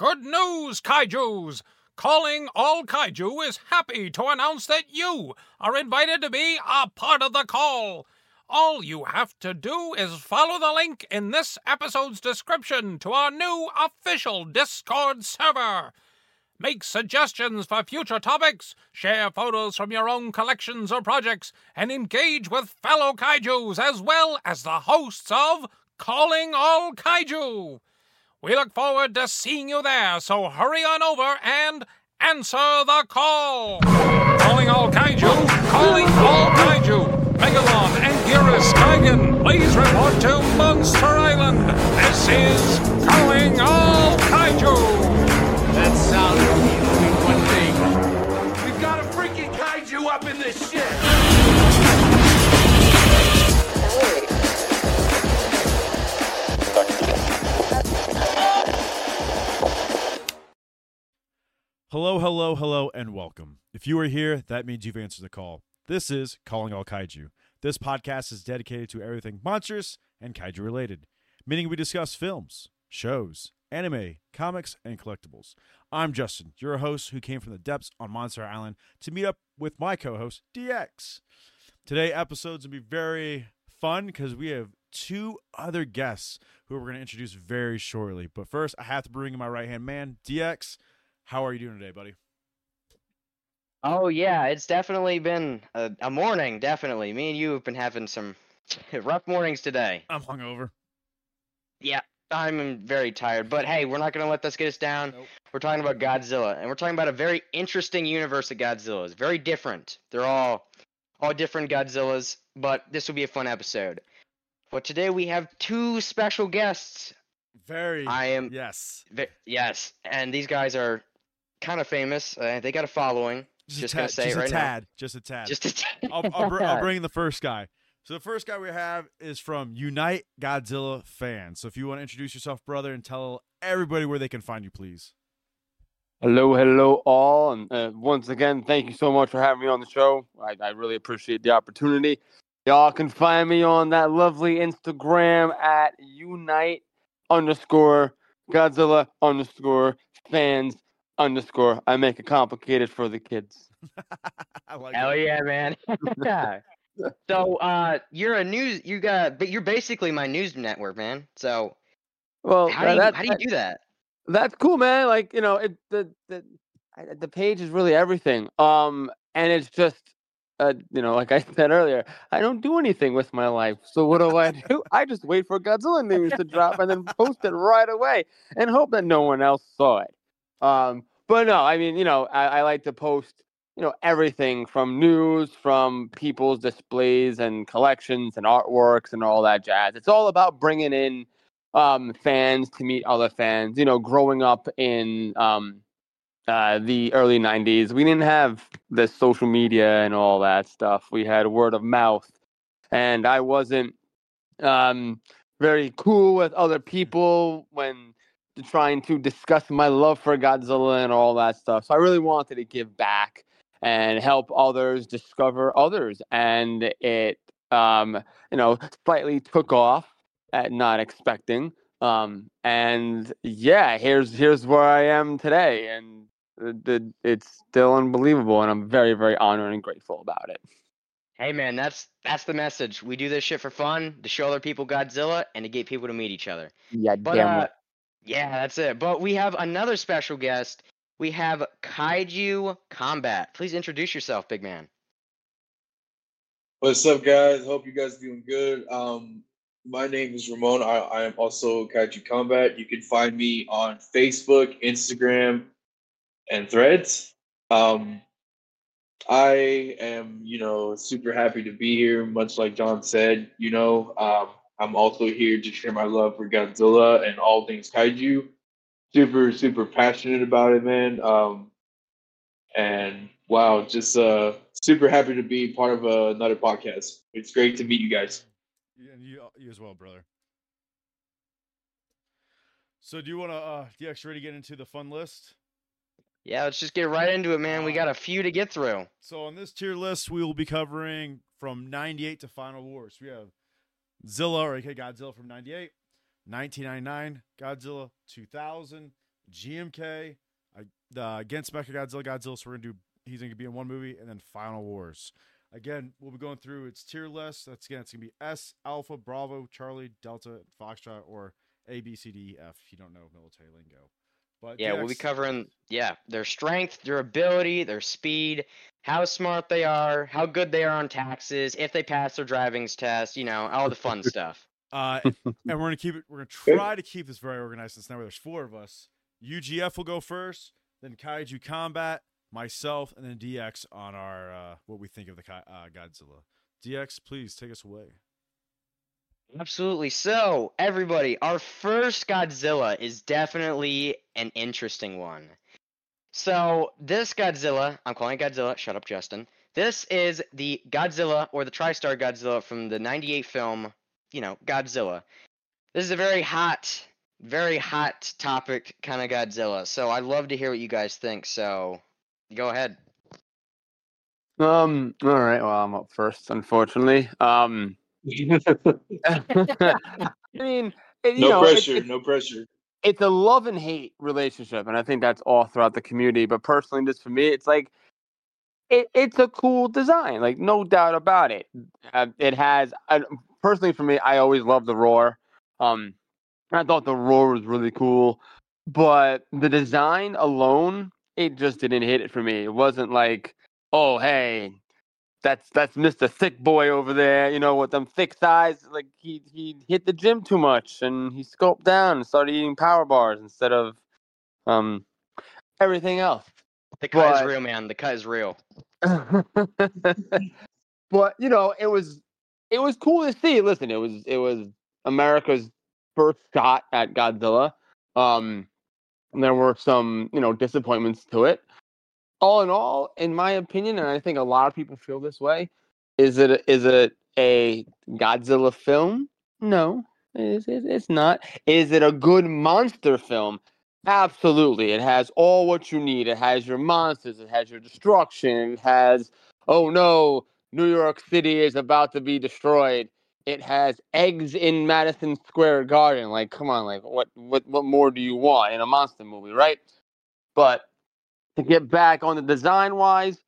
Good news, kaijus! Calling All Kaiju is happy to announce that you are invited to be a part of the call. All you have to do is follow the link in this episode's description to our new official Discord server. Make suggestions for future topics, share photos from your own collections or projects, and engage with fellow kaijus as well as the hosts of Calling All Kaiju. We look forward to seeing you there, so hurry on over and answer the call. Calling All Kaiju, calling all Kaiju. Megalon and Gearus Gigan, please report to Monster Island. This is Calling All Hello, hello, hello, and welcome. If you are here, that means you've answered the call. This is Calling All Kaiju. This podcast is dedicated to everything monstrous and kaiju related, meaning we discuss films, shows, anime, comics, and collectibles. I'm Justin, your host who came from the depths on Monster Island to meet up with my co host, DX. Today, episodes will be very fun because we have two other guests who we're going to introduce very shortly. But first, I have to bring in my right hand man, DX. How are you doing today, buddy? Oh yeah, it's definitely been a, a morning. Definitely, me and you have been having some rough mornings today. I'm hungover. Yeah, I'm very tired. But hey, we're not gonna let this get us down. Nope. We're talking about Godzilla, and we're talking about a very interesting universe of Godzillas. Very different. They're all all different Godzillas, but this will be a fun episode. But today we have two special guests. Very. I am Yes. ve- yes, and these guys are kind of famous. Uh, they got a following. Just, Just a gonna tad, say just it right a now. tad. Just a tad. Just a I'll, I'll, br- I'll bring the first guy. So the first guy we have is from Unite Godzilla fans. So if you want to introduce yourself, brother, and tell everybody where they can find you, please. Hello, hello, all, and uh, once again, thank you so much for having me on the show. I, I really appreciate the opportunity. Y'all can find me on that lovely Instagram at unite underscore Godzilla underscore fans underscore. I make it complicated for the kids. I like Hell it. yeah, man. so uh you're a news you got but you're basically my news network, man. So Well, how do you that, how do you do that? that's cool, man. Like you know, it the the the page is really everything. Um, and it's just, uh, you know, like I said earlier, I don't do anything with my life. So what do I do? I just wait for Godzilla news to drop and then post it right away and hope that no one else saw it. Um, but no, I mean, you know, I, I like to post, you know, everything from news, from people's displays and collections and artworks and all that jazz. It's all about bringing in um, fans to meet other fans. You know, growing up in um, uh, the early 90s, we didn't have the social media and all that stuff. We had word of mouth. And I wasn't um, very cool with other people when trying to discuss my love for Godzilla and all that stuff. So I really wanted to give back and help others discover others. And it, um, you know, slightly took off at not expecting. Um, and yeah, here's here's where I am today, and the, the, it's still unbelievable, and I'm very very honored and grateful about it. Hey man, that's that's the message. We do this shit for fun, to show other people Godzilla and to get people to meet each other. Yeah, But damn uh. Yeah, that's it. But we have another special guest. We have Kaiju Kombat. Please introduce yourself, big man. What's up, guys? Hope you guys doing good. Um, my name is Ramon. I, I am also Kaiju Kombat. You can find me on Facebook, Instagram, and Threads. Um, I am, you know, super happy to be here. Much like John said, you know, um, I'm also here to share my love for Godzilla and all things kaiju. Super, super passionate about it, man. Um, and wow, just uh, super happy to be part of uh, another podcast. It's great to meet you guys. And you, you as well, brother. So do you want to, uh, DX, ready to get into the fun list? Yeah, let's just get right into it, man. We got a few to get through. So on this tier list, we will be covering from 98 to Final Wars. We have Zilla, or aka Godzilla from 98, 1999, Godzilla 2000, GMK uh, against Mechagodzilla, Godzilla. Godzilla. So we're gonna do. He's gonna be in one movie, and then Final Wars. Again, we'll be going through its tier list. That's again, it's gonna be S, Alpha, Bravo, Charlie, Delta, Foxtrot, or A, B, C, D, F. If you don't know military lingo. But Yeah, we'll be covering yeah their strength, their ability, their speed, how smart they are, how good they are on taxes, if they pass their driving's test, you know, all the fun stuff. Uh, and we're gonna keep it. We're gonna try to keep this very organized. Since now there's four of us. UGF will go first, then Kaiju Kombat, myself, and then DX on our uh, what we think of the uh, Godzilla. DX, please take us away. Absolutely. So, everybody, our first Godzilla is definitely an interesting one. So, this Godzilla, I'm calling Godzilla, shut up, Justin. This is the Godzilla or the TriStar Godzilla from the 98 film, you know, Godzilla. This is a very hot, very hot topic kind of Godzilla. So, I'd love to hear what you guys think. So, go ahead. Um. All right. Well, I'm up first, unfortunately. Um. I mean, it- you no know, it- pressure, no pressure. it's a love and hate relationship, and I think that's all throughout the community. But personally, just for me, it's like it, it's a cool design, like no doubt about it. Uh, it has I, personally for me, I always loved the roar. Um, I thought the roar was really cool, but the design alone, it just didn't hit it for me. It wasn't like, oh hey, that's that's Mr. Thick Boy over there, you know, with them thick thighs. Like he he hit the gym too much and he scoped down and started eating power bars instead of um everything else. The cut is real, man. The cut is real. but you know, it was it was cool to see. Listen, it was it was America's first shot at Godzilla. Um, and there were some you know disappointments to it. All in all, in my opinion, and I think a lot of people feel this way, is it is it a Godzilla film? No, it's, it's not. Is it a good monster film? Absolutely. It has all what you need. It has your monsters, it has your destruction, it has, oh no, New York City is about to be destroyed. It has eggs in Madison Square Garden. Like, come on, like what what what more do you want in a monster movie, right? But to get back on the design wise,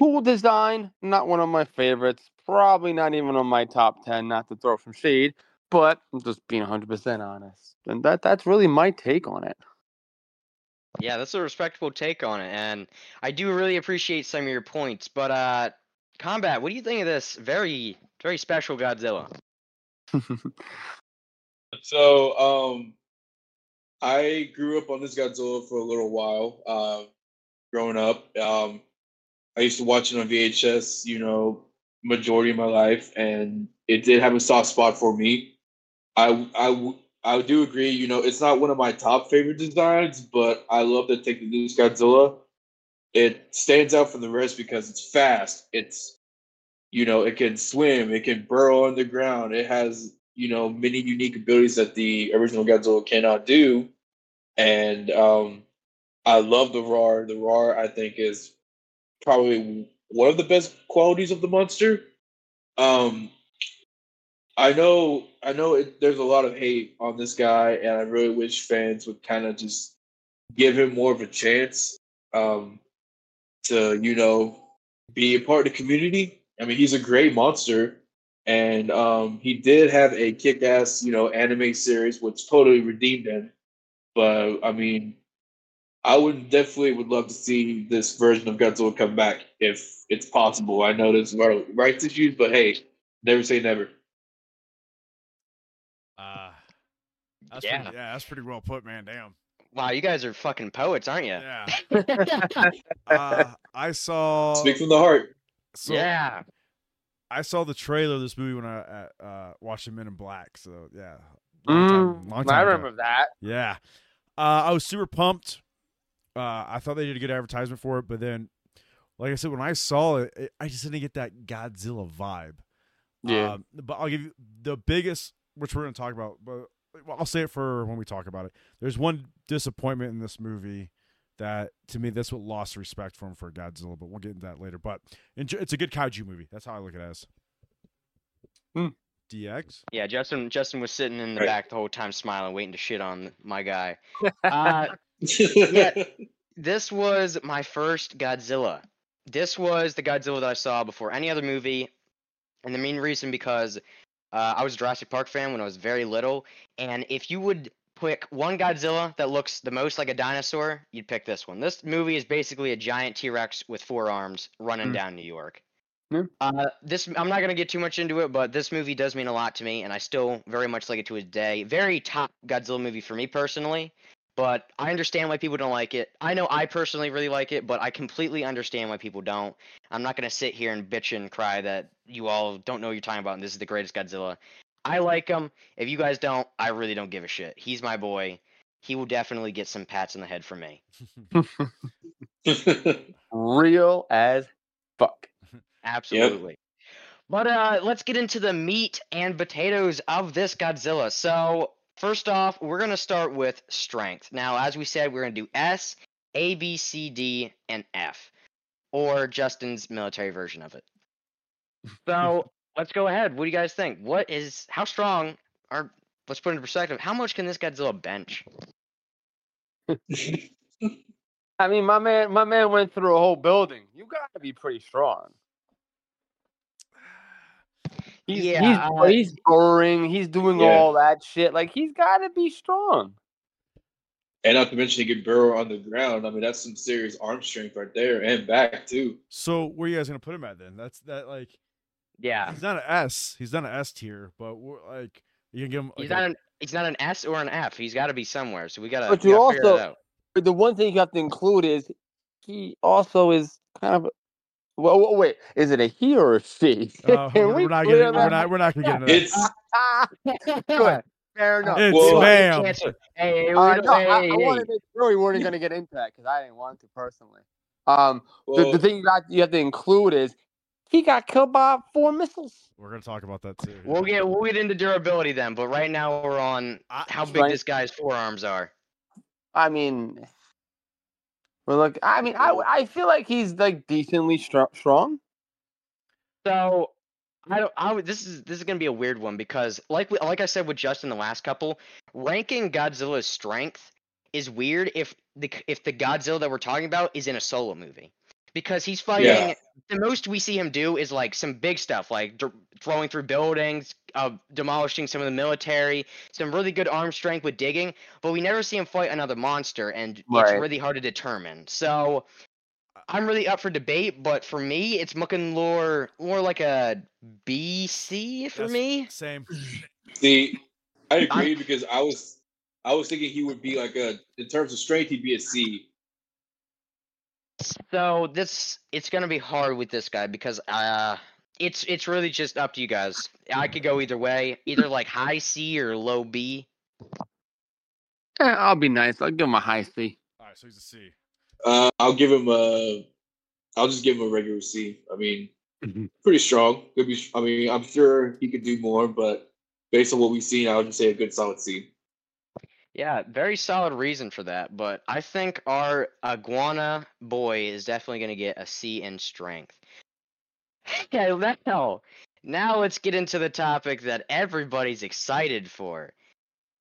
cool design, not one of my favorites. Probably not even on my top 10, not to throw some shade, but I'm just being 100% honest. And that that's really my take on it. Yeah, that's a respectable take on it, and I do really appreciate some of your points. But uh, combat, what do you think of this very, very special Godzilla? So, um, I grew up on this Godzilla for a little while. Um, growing up, um, I used to watch it on VHS. You know, majority of my life, and it did have a soft spot for me. I I I do agree. You know, it's not one of my top favorite designs, but I love the take the loose Godzilla. It stands out from the rest because it's fast. It's you know, it can swim, it can burrow underground. It has, you know, many unique abilities that the original Godzilla cannot do. And um I love the roar. The roar I think is probably one of the best qualities of the monster. Um I know I know it, there's a lot of hate on this guy and I really wish fans would kind of just give him more of a chance um to, you know, be a part of the community. I mean, he's a great monster, and um, he did have a kick-ass, you know, anime series, which totally redeemed him. But I mean, I would definitely would love to see this version of Godzilla come back if it's possible. I know there's a lot of rights issues, but hey, never say never. Uh, that's Yeah. Pretty, yeah, that's pretty well put, man. Damn. Wow, you guys are fucking poets, aren't you? Yeah. uh, I saw. Speak from the heart. so yeah. I saw the trailer of this movie when I uh, uh, watched Men in Black. So yeah, long time, Mm, long time I ago. remember that. Yeah. Uh, I was super pumped. Uh, I thought they did a good advertisement for it, but then, like I said, when I saw it, it I just didn't get that Godzilla vibe. Yeah. Um, but I'll give you the biggest, which we're going to talk about, but I'll say it for when we talk about it. There's one disappointment in this movie that, to me, that's what lost respect for him for Godzilla, but we'll get into that later. But it's a good kaiju movie. That's how I look at it as. Hmm. DX? Yeah, Justin Justin was sitting in the Right. back the whole time smiling, waiting to shit on my guy. Uh, Yeah. this was my first Godzilla. This was the Godzilla that I saw before any other movie, and the main reason because uh, I was a Jurassic Park fan when I was very little, and if you would pick one Godzilla that looks the most like a dinosaur, you'd pick this one. This movie is basically a giant T Rex with four arms running Hmm. down New York. Yeah. Uh, this I'm not gonna get too much into it, but this movie does mean a lot to me, and I still very much like it to this day. Very top Godzilla movie for me personally, but I understand why people don't like it. I know I personally really like it, but I completely understand why people don't. I'm not gonna sit here and bitch and cry that you all don't know what you're talking about, and this is the greatest Godzilla. I like him. If you guys don't, I really don't give a shit. He's my boy. He will definitely get some pats in the head from me. Real as fuck. Absolutely. But uh, let's get into the meat and potatoes of this Godzilla. So, first off, we're going to start with strength. Now, as we said, we're going to do S, A, B, C, D, and F, or Justin's military version of it. So, let's go ahead. What do you guys think? What is, how strong, or let's put it in perspective, how much can this Godzilla bench? I mean, my man, my man went through a whole building. You gotta be pretty strong. He's, Yeah, he's, uh, he's boring. He's doing Yeah. all that shit. Like he's gotta be strong. and not to mention he can burrow on the ground. I mean, that's some serious arm strength right there, and back too. So where are you guys gonna put him at then? That's that like Yeah. he's not an S. He's not an S tier, but we're, like you can give him. He's like, not an he's not an S or an F. He's got to be somewhere. So we gotta, But you gotta figure also- that out. The one thing you have to include is he also is kind of. Well, well, wait, is it a he or a she? uh, Can we're, we we're not clear getting. We're not. We're not gonna get into that. It's Good. Fair enough. It's Well, ma'am. Hey, hey, we Uh, don't- no, I, hey, I hey. want to make sure we weren't going to get into that because I didn't want to personally. Um, the, well, the thing you got you have to include is he got killed by four missiles. We're gonna talk about that too. We'll get we'll get into durability then, but right now we're on I- how big Strength. this guy's forearms are. I mean, well, look, I mean, I I feel like he's like decently str- strong. So I don't. I would. This is this is gonna be a weird one because like we, like I said with Justin the last couple, ranking Godzilla's strength is weird if the if the Godzilla that we're talking about is in a solo movie because he's fighting. Yeah. The most we see him do is like some big stuff, like dr- throwing through buildings, uh, demolishing some of the military, some really good arm strength with digging. But we never see him fight another monster, and it's really hard to determine. So I'm really up for debate, but for me, it's looking more more like a BC for That's- me. Same. see, I agree because I was I was thinking he would be like a in terms of strength he'd be a C. So this it's gonna be hard with this guy because uh it's it's really just up to you guys. I could go either way, either like high C or low B. Eh, I'll be nice. I'll give him a high C. All right, so he's a C. Uh, I'll give him a. I'll just give him a regular C. I mean, Mhm. pretty strong. Could be. I mean, I'm sure he could do more, but based on what we've seen, I would just say a good solid C. Yeah, very solid reason for that, but I think our iguana boy is definitely gonna get a C in strength. Okay, now, now let's get into the topic that everybody's excited for.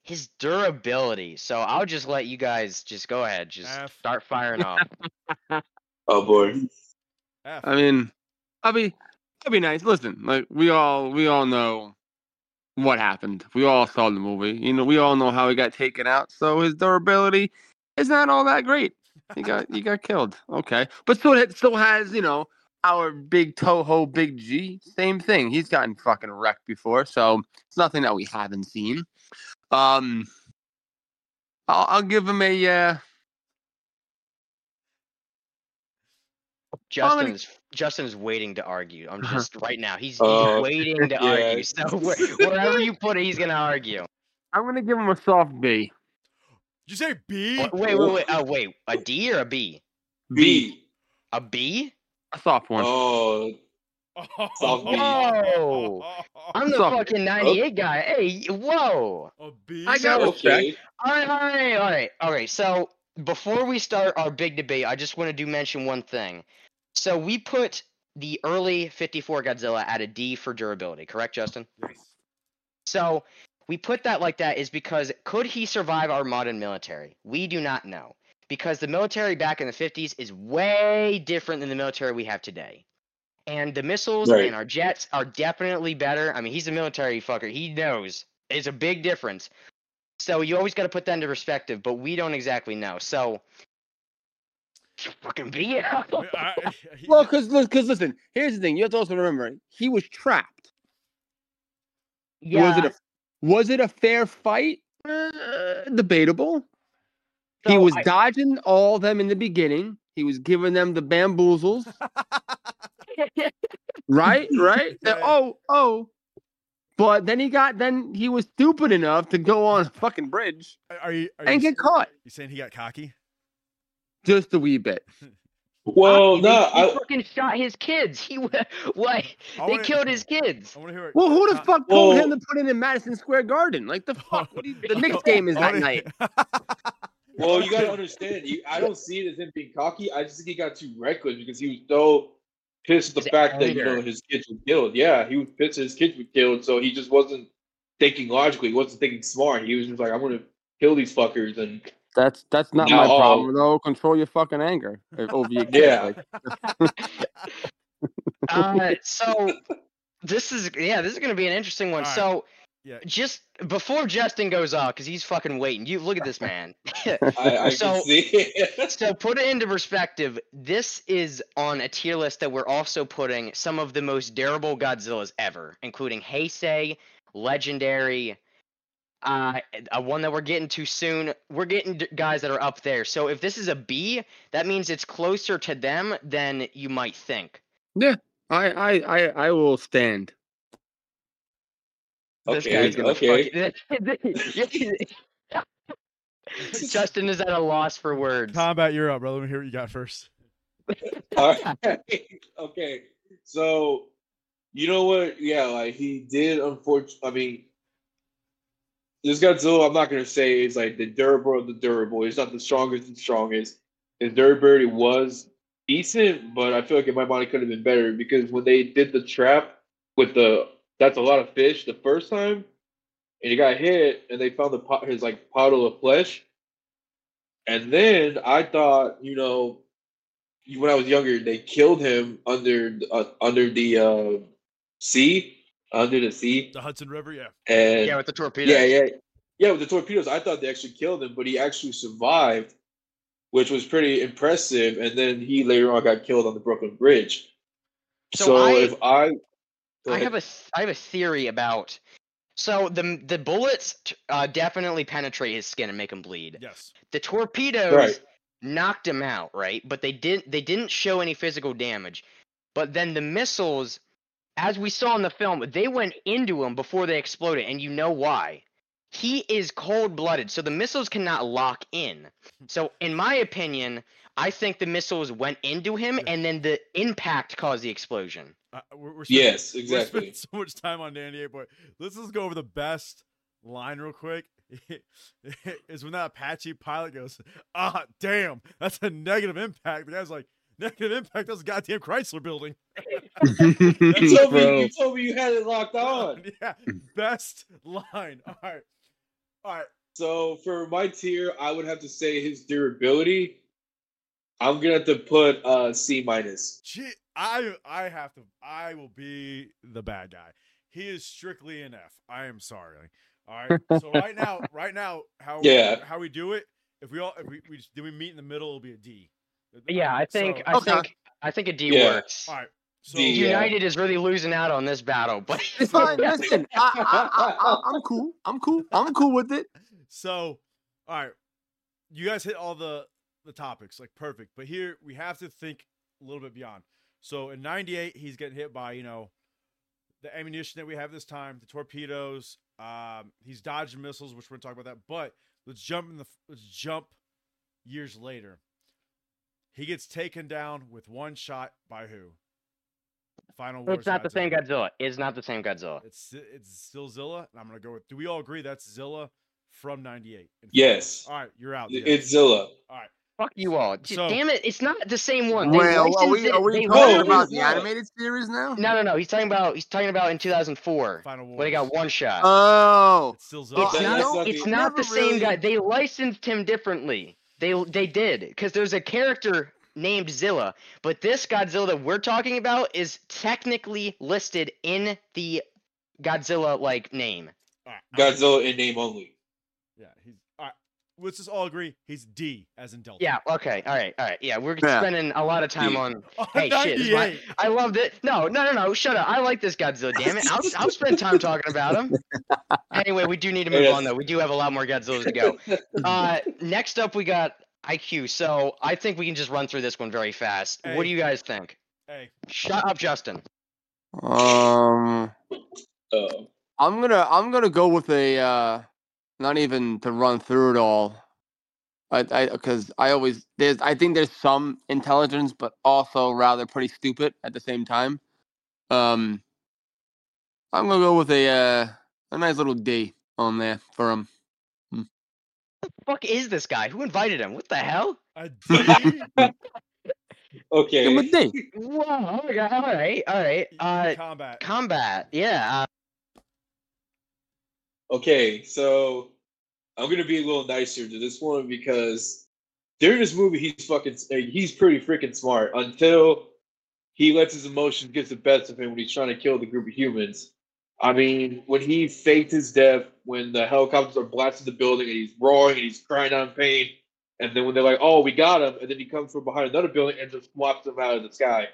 His durability. So I'll just let you guys just go ahead, just F. start firing off. Oh boy. F. I mean, I'll be, I'll be nice. Listen, like we all, we all know what happened. We all saw the movie. You know, we all know how he got taken out. So his durability is not all that great. He got, he got killed. Okay, but still, it still has, you know, our big Toho, big G. Same thing. He's gotten fucking wrecked before, so it's nothing that we haven't seen. Um, I'll, I'll give him a. Uh, Justin many- is Justin is waiting to argue. I'm just right now. He's, he's Uh, waiting to yeah. argue. So wh- wherever you put it, he's gonna argue. I'm gonna give him a soft B. Did you say B? Wait, wait, wait, wait. Oh, wait. A D or a B? B. A B? A soft one. Oh, Soft B. Whoa. I'm the Soft. fucking 98 guy. Hey, whoa. A B. I got So- okay. All right, all right, all right, all right. So before we start our big debate, I just want to do mention one thing. So we put the early 54 Godzilla at a D for durability, correct, Justin? Yes. So we put that like that is because could he survive our modern military? We do not know. because the military back in the 50s is way different than the military we have today. And the missiles Right. and our jets are definitely better. I mean, he's a military fucker. He knows. It's a big difference. So you always got to put that into perspective, but we don't exactly know. So fucking be it. I- I- Well, because because listen, here's the thing. You have to also remember he was trapped. Was it a was it a fair fight? Uh, debatable. he was I- dodging all them in the beginning. He was giving them the bamboozles. right, right. The, Yeah. oh, oh. But then he got then he was stupid enough to go on a fucking bridge are you are and you, get caught you saying he got cocky? Just a wee bit. Well, He- no, he I, fucking shot his kids. He what? I They wanna- killed his kids. I want to hear. it. Well, who the fuck told well- him to put it in Madison Square Garden? Like the fuck? What you, the Knicks game is that night. well, you gotta understand. You, I don't see it as him being cocky. I just think he got too reckless because he was so pissed at the His fact that you know his kids were killed. Yeah, he was pissed that his kids were killed, so he just wasn't thinking logically. He wasn't thinking smart. He was just like, "I'm gonna kill these fuckers," and That's that's not No. my problem though. Control your fucking anger uh, over your kids. Yeah. Like, Uh, so this is yeah, this is gonna be an interesting one. All right. So Yeah. just before Justin goes off, because he's fucking waiting. You look at this man. I, I So- see. so put it into perspective. This is on a tier list that we're also putting some of the most durable Godzillas ever, including Heisei, Legendary. Uh, a one that we're getting to soon. We're getting guys that are up there. So if this is a B, that means it's closer to them than you might think. I, I I I will stand. This Okay, guy's okay. fucking- Justin is at a loss for words. Combat, you're up, brother. Let me hear what you got first. All right. okay. So, you know what? Yeah, like he did. Unfortunately, I mean, this Godzilla. I'm not gonna say is like the durable of the durable. He's not the strongest and strongest. His durability was decent, but I feel like in my mind it could have been better because when they did the trap with the that's a lot of fish the first time, and he got hit, and they found the pot, his like puddle of flesh. And then I thought, you know, when I was younger, they killed him under uh, under the uh, sea, under the sea, The Hudson River, yeah. and Yeah, with the torpedo. yeah, yeah, yeah. With the torpedoes, I thought they actually killed him, but he actually survived, which was pretty impressive. And then he later on got killed on the Brooklyn Bridge. So So, I- if I, I have a th- I have a theory about. So the the bullets uh, definitely penetrate his skin and make him bleed. Yes. The torpedoes Right. knocked him out, right? But they didn't they didn't show any physical damage. But then the missiles, as we saw in the film, they went into him before they exploded, and you know why? He is cold blooded, so the missiles cannot lock in. So, in my opinion, I think the missiles went into him, and then the impact caused the explosion. Uh, we're, we're spending- yes, We're exactly. spending so much time on Danny Eight Boy. Let's just go over the best line real quick. is when that Apache pilot goes, "Ah, damn, that's a negative impact." The guy's like, "Negative impact? That's a goddamn Chrysler building." You told me you told me you had it locked on. yeah, best line. All right, all right. So for my tier, I would have to say his durability. I'm gonna have to put uh C minus. Gee, I I have to. I will be the bad guy. He is strictly an F. I am sorry. All right. So right now, right now, how Yeah. how we do it? If we all if we, we just, do we meet in the middle, it'll be a D. Yeah, I think So- I Okay. think I think a D Yeah. works. all right. So D, yeah. United is really losing out on this battle, but It's fine. Listen, I, I, I, I, I'm cool. I'm cool. I'm cool with it. So, all right, you guys hit all the the topics like perfect, but here we have to think a little bit beyond. So in '98, he's getting hit by you know the ammunition that we have this time, the torpedoes. Um, he's dodging missiles, which we're gonna talk about that. But let's jump in the let's jump years later. He gets taken down with one shot by who? Final Wars. it's not the same Godzilla. Godzilla. It's not the same Godzilla. It's it's still Zilla, and I'm gonna go with. Do we all agree that's Zilla from '98? Yes. All right, you're out. It's Zilla. All right. Fuck you all. So- Damn it! It's not the same one. They Well, are licensed we, are we talking about it. the animated series now? No, no, no. He's talking about he's talking about in 2004 Final Wars. when he got one shot. Oh, It's still Well, Zilla. it's that- not. that's not it's the- not the same really- guy. They licensed him differently. They they did because there's a character named Zilla, but this Godzilla that we're talking about is technically listed in the Godzilla like name. Godzilla in name only. Yeah, he's all right. Let's just all agree he's D as in Delta. Yeah. Okay. All right. All right. Yeah, we're Yeah. spending a lot of time Yeah. on. Hey, shit, is my- I loved it. No, no, no, no. Shut up. I like this Godzilla. Damn it. I'll I'll spend time talking about him. Anyway, we do need to move Yes. on though. We do have a lot more Godzillas to go. Uh, next up, we got IQ. So I think we can just run through this one very fast. What do you guys think? Hey, Shut up, Justin. Um, Uh, I'm gonna I'm gonna go with a uh, not even to run through it all. I I because I always there's I think there's some intelligence, but also rather pretty stupid at the same time. Um, I'm gonna go with a uh, a nice little D on there for him. The fuck is this guy? Who invited him? What the hell? a D. okay. Give him a D. Whoa. Oh my god. All right. All right. Uh, combat. combat. Yeah. Uh, Okay, so I'm gonna be a little nicer to this one because during this movie he's fucking he's pretty freaking smart until he lets his emotions get the best of him when he's trying to kill the group of humans. I mean, when he faked his death, when the helicopters are blasting the building and he's roaring and he's crying out in pain, and then when they're like, "Oh, we got him," and then he comes from behind another building and just whops him out of the sky.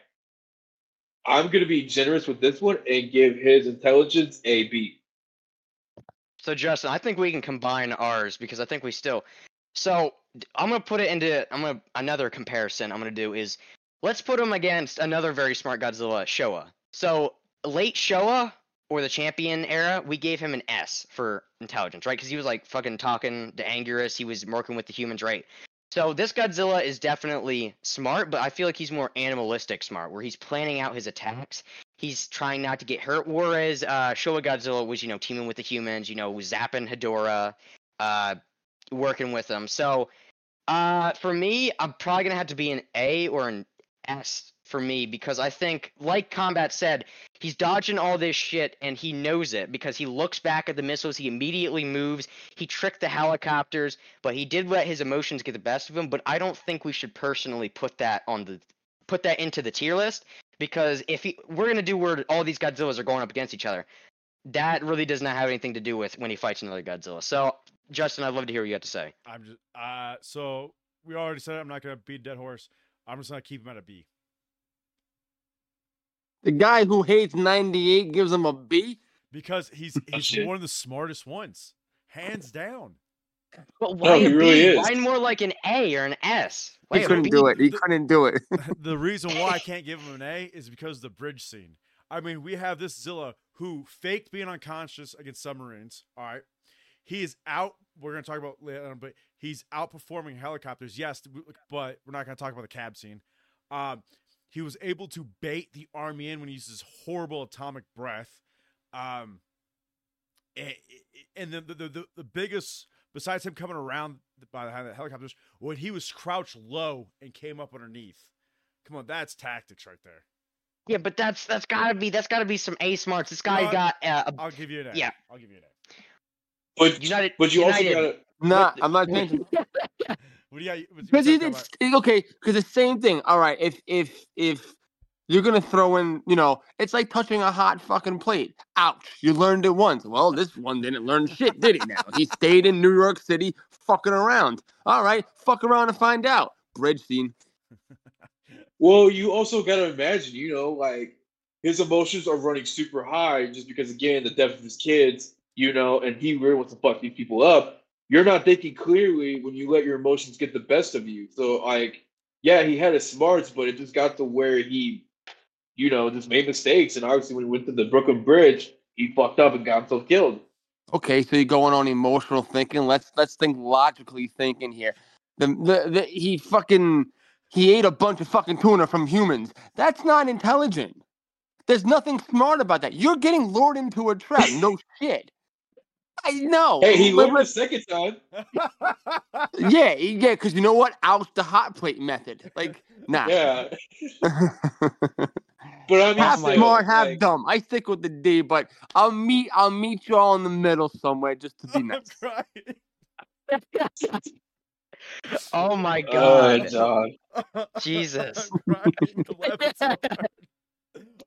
I'm gonna be generous with this one and give his intelligence a B. So Justin, I think we can combine ours because I think we still. So I'm gonna put it into. I'm gonna another comparison. I'm gonna do is let's put him against another very smart Godzilla, Showa. So late Showa or the Champion era, we gave him an S for intelligence, right? Because he was like fucking talking to Anguirus. He was working with the humans, right? So this Godzilla is definitely smart, but I feel like he's more animalistic smart, where he's planning out his attacks he's trying not to get hurt. Whereas uh, Showa Godzilla was, you know, teaming with the humans, you know, zapping Hedora, uh, working with them. So uh, for me, I'm probably gonna have to be an A or an S for me because I think, like Combat said, he's dodging all this shit and he knows it because he looks back at the missiles, he immediately moves, he tricked the helicopters, but he did let his emotions get the best of him. But I don't think we should personally put that on the put that into the tier list because if he, we're gonna do where all these Godzillas are going up against each other, that really does not have anything to do with when he fights another Godzilla. So, Justin, I'd love to hear what you have to say. I'm just uh so we already said it, I'm not gonna beat dead horse. I'm just gonna keep him at a B. The guy who hates 98 gives him a B. Because he's he's shit. one of the smartest ones. Hands down. But why he a B? really is. Why more like an A or an S? Why He couldn't B? do it. He the- couldn't do it. the reason why I can't give him an A is because of the bridge scene. I mean, we have this Zilla who faked being unconscious against submarines. All right. He is out. We're going to talk about later, but he's outperforming helicopters. Yes, but we're not going to talk about the cab scene. Um, he was able to bait the army in when he uses horrible atomic breath. Um, and, and the, the, the, the biggest, besides him coming around behind the helicopters, when he was crouched low and came up underneath. Come on, that's tactics right there. Yeah, but that's that's gotta be that's gotta be some A smarts. This guy know what? got uh, a I'll give you an A. Yeah. I'll give you an A. But United. but you United. also gotta nah, I'm not changing. What do you got? what's- Because what's he did about? okay. Because the same thing. All right, if if if you're gonna throw in, you know, it's like touching a hot fucking plate. Ouch! You learned it once. Well, this one didn't learn shit, did he? Now he stayed in New York City, fucking around. All right, fuck around and find out. Bridge scene. Well, you also gotta imagine, you know, like his emotions are running super high just because again the death of his kids, you know, and he really wants to fuck these people up. You're not thinking clearly when you let your emotions get the best of you. So like, yeah, he had his smarts, but it just got to where he, you know, just made mistakes. And obviously when he went to the Brooklyn Bridge, he fucked up and got himself killed. Okay, so you're going on emotional thinking. Let's let's think logically thinking here. The, the the he fucking he ate a bunch of fucking tuna from humans. That's not intelligent. There's nothing smart about that. You're getting lured into a trap. No shit. I know. Hey, he lived the second time. yeah, yeah, because you know what? Out the hot plate method. Like, nah. Yeah. But I mean, half still, smart, half like- dumb. I stick with the D, but I'll meet I'll meet you all in the middle somewhere just to be I'm nice. crying. Oh my Oh, god. Jesus. Right, 11 's hard.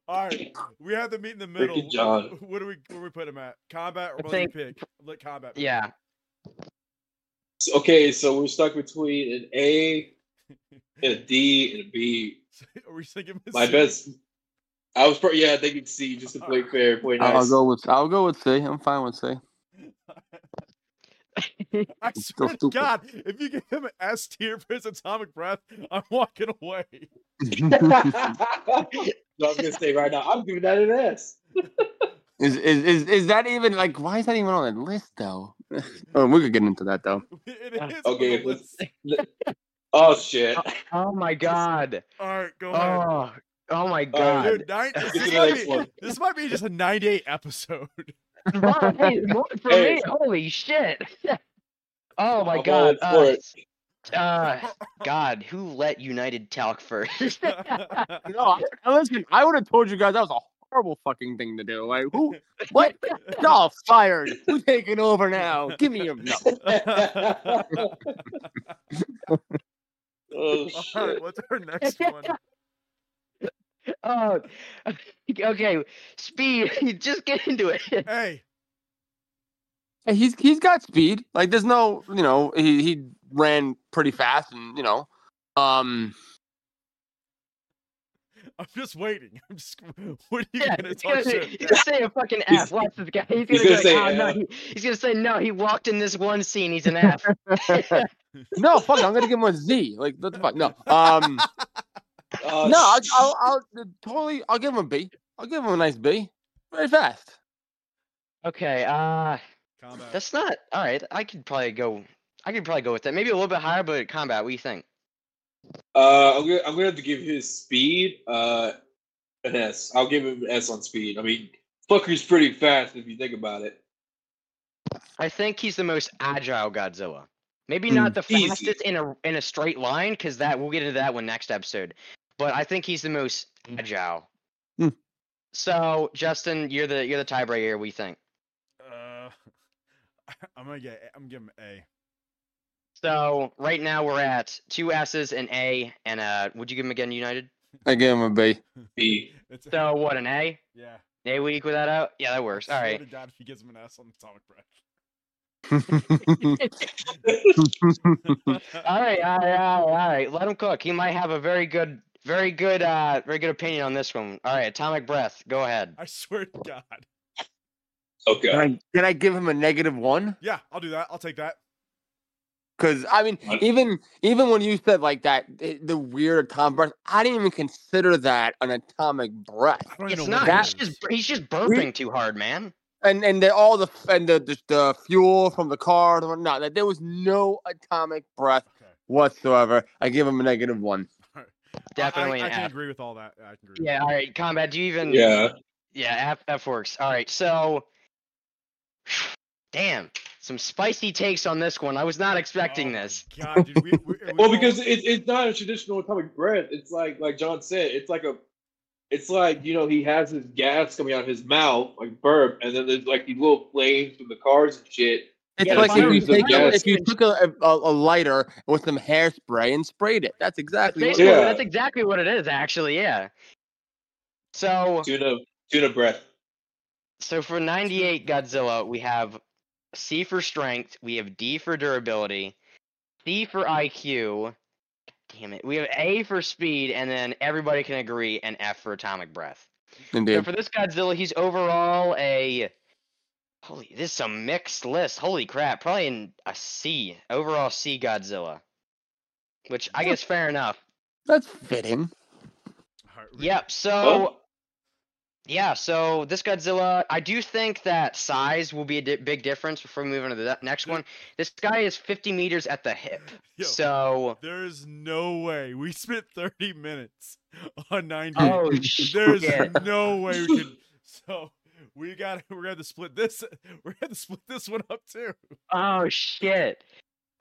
All right, we have to meet in the middle. Freaking John. What do we where do we put him at? Combat or I what do we think- pick? Let combat. pick. Yeah. Okay, so we're stuck between an A, and a D and a B. Are we thinking My best. I was probably yeah thinking C just to play fair, play nice. I'll go with I'll go with C. I'm fine with C. I swear to. God, if you give him an S tier for his atomic breath, I'm walking away. I'm gonna say right now, I'm giving that an S. Is, is is is that even like why is that even on the list though? oh, we could get into that though. It is on Okay, the list. Oh shit! Oh, oh my god. All right, go oh, ahead. Oh. Oh my Uh, god. Dude, nine, Get this, might be, this might be just a 98 episode. Wow, hey, more for Hey. me. Holy shit. Oh my I'm god. for Uh, it. uh, God, who let United talk first? No, I, I- listen, I would have told you guys that was a horrible fucking thing to do. Like who? What? Y'all fired. Who's taking over now? Give me your no. oh All right, shit! what's our next one? Oh, okay. Speed. Just get into it. Hey, Hey, he's he's got speed. Like there's no, you know, he he ran pretty fast, and you know, um, I'm just waiting. I'm just. What are you Yeah, gonna talk gonna, say, shit? he's gonna say a fucking F. Watch this guy. He's he's gonna, gonna go, say oh, no, he, he's gonna say no. He walked in this one scene. He's an F. no, fuck, it, I'm gonna give him a Z. Like what the fuck? No, um, Oh, no, I'll, I'll, I'll totally, I'll give him a B. I'll give him a nice B. Very fast. okay. Uh, Combat. that's not all right. I could probably go. I could probably go with that. Maybe a little bit higher, but combat. What do you think? Uh, I'm gonna I'm gonna have to give his speed uh an S. I'll give him an S on speed. I mean, fucker's pretty fast if you think about it. I think he's the most agile Godzilla. Maybe Hmm. not the Easy. fastest in a in a straight line, because that we'll get into that one next episode. But I think he's the most agile. Hmm. So Justin, you're the you're the tiebreaker. We think. Uh, I'm gonna get. I'm giving him A. So right now we're at two S's and A, and uh, would you give him again, United? I give him a B. B. So what, an A? yeah. A we equal that out? Yeah, that works. All Swear to God, if he gives him an S on the atomic breath. All right, all right, all right, all right. Let him cook. He might have a very good, very good, uh, very good opinion on this one. All right, atomic breath. Go ahead. I swear to God. Okay. Can I, can I give him a negative one? Yeah, I'll do that. I'll take that. Because I mean, even even when you said like that, the, the weird atomic breath, I didn't even consider that an atomic breath. I don't even It's not. it He's just he's just burping too hard, man. And and the, all the and the, the the fuel from the car, the, no, that there was no atomic breath Okay. whatsoever. I give him a negative one. I- Definitely I, I, an can F. agree with all that. I can agree. Yeah. All right, combat. Do you even? Yeah. Yeah. F F works. All right. So. Damn. Some spicy takes on this one. I was not expecting Oh this. God, dude, we, we, we Well, all- because it, it's not a traditional atomic breath. It's like like John said. It's like a. It's like you know he has his gas coming out of his mouth like burp, and then there's like these little flames from the cars and shit. It's Yeah, like if you, take, if you took a, a, a lighter with some hairspray and sprayed it. That's That's exactly what Yeah. that's exactly what it is, actually. Yeah. So. Tuna tuna breath. So for 98 Godzilla, we have C for strength, we have D for durability, C for IQ. Damn it. We have A for speed, and then everybody can agree, and F for atomic breath. So Indeed. for this Godzilla, he's overall a. Holy, this is a mixed list. Holy crap. Probably in a C. Overall C Godzilla. Which I guess fair enough. That's fitting. All right, we- Yep. So, Oh. yeah. So this Godzilla, I do think that size will be a di- big difference before we move on to the next one. This guy is 50 meters at the hip. Yo, So, there is no way we spent 30 minutes on 90. oh There's no way we could. So we got. We're gonna have to split this. We're gonna have to split this one up too. Oh shit.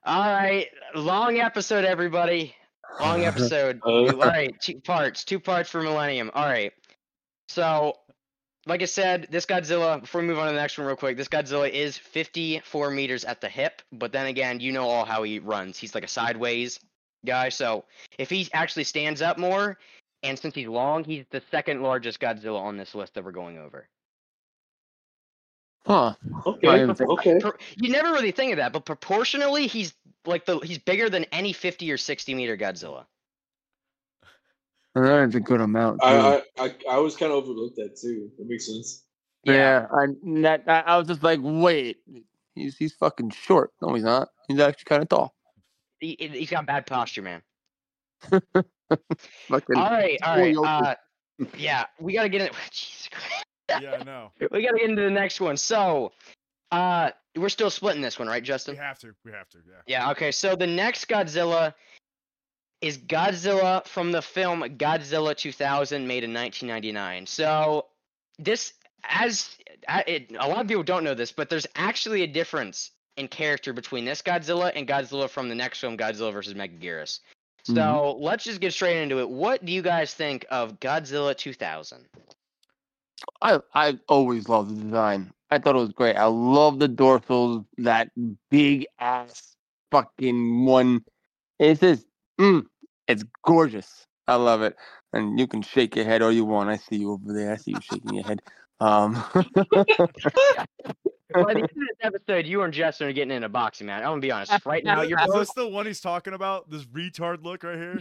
All right. Long episode, everybody. Long episode. All right. Two parts. Two parts for Millennium. All right. So, like I said, this Godzilla. Before we move on to the next one, real quick, this Godzilla is 54 meters at the hip. But then again, you know all how he runs. He's like a sideways guy. So if he actually stands up more, and since he's long, he's the second largest Godzilla on this list that we're going over. Huh. Okay. I didn't think- Okay. Pro- you never really think of that, but proportionally, he's like the he's bigger than any 50 or 60 meter Godzilla. That is a good amount. I, I I I was kind of overlooked that too. That makes sense. yeah, I, that, I, I was just like, wait, he's he's fucking short. No, he's not. He's actually kind of tall. He, he- he's got bad posture, man. Fucking, All right, all Boy, right. Yoker. Uh, yeah, we gotta get it. Jesus Christ. Yeah, I know. We gotta get into the next one. So, uh, we're still splitting this one, right, Justin? We have to. We have to. Yeah. Yeah. Okay. So the next Godzilla is Godzilla from the film Godzilla 2000, made in 1999. So this, as a- it, a lot of people don't know this, but there's actually a difference in character between this Godzilla and Godzilla from the next film, Godzilla vs. Megaguirus. So Mhm. let's just get straight into it. What do you guys think of Godzilla 2000? I I always loved the design. I thought it was great. I love the dorsals, that big ass fucking one. It's just, mm, it's gorgeous. I love it. And you can shake your head all you want. I see you over there. I see you shaking your head. Um, By the end of this episode, you and Justin are getting in a boxing match. I'm gonna be honest. Right now, you're Is this the one he's talking about? This retard look right here?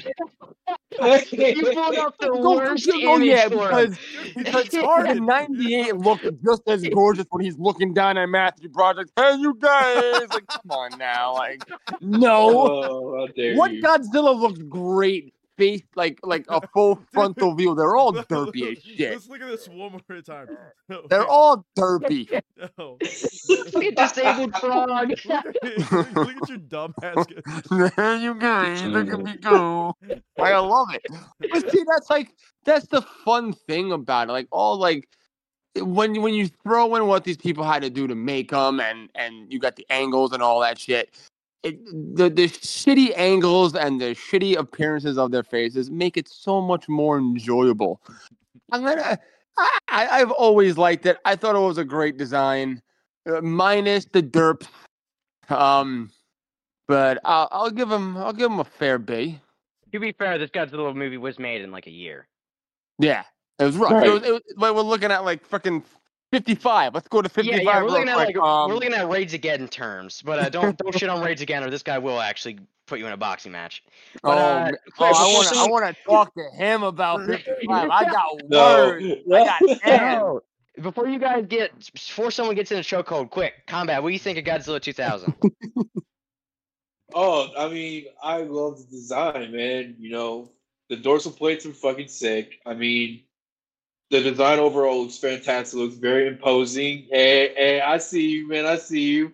you pulled up the Go- worst go- oh image yeah, for because because It's hard. the '98 looked just as gorgeous when he's looking down at Matthew Broderick. Hey, you guys! Like, come on now, like, no. Oh, What you. Godzilla looked great, face like like a full frontal view. They're all derpy as shit. Let's look at this one more time. No, They're all derpy. no. Look at disabled frog. Look at, look at your dumb ass. there you guys, look at me go. I love it. But see, that's like that's the fun thing about it. Like all like when you- when you throw in what these people had to do to make them, and and you got the angles and all that shit it, the the shitty angles and the shitty appearances of their faces make it so much more enjoyable. Uh, I'm gonna. I, I've always liked it. I thought it was a great design, uh, minus the derp. Um, but I'll, I'll give him. I'll give him a fair B. To be fair, this Godzilla movie was made in like a year. Yeah, it was rough. Right. It was, it was, like we're looking at like fucking 55. Let's go to 55. Yeah, yeah. We're, looking at, like, um, we're looking at Again terms, but uh, don't don't shit on raids Again, or this guy will actually put you in a boxing match. But, oh, uh, oh, I want to I want to talk to him about 55. I got no. words. I got no. Before you guys get before someone gets in a chokehold, quick combat. What do you think of Godzilla 2000? oh, I mean, I love the design, man. You know, the dorsal plates are fucking sick. I mean the design overall looks fantastic. Looks very imposing. Hey, hey, I see you, man. I see you.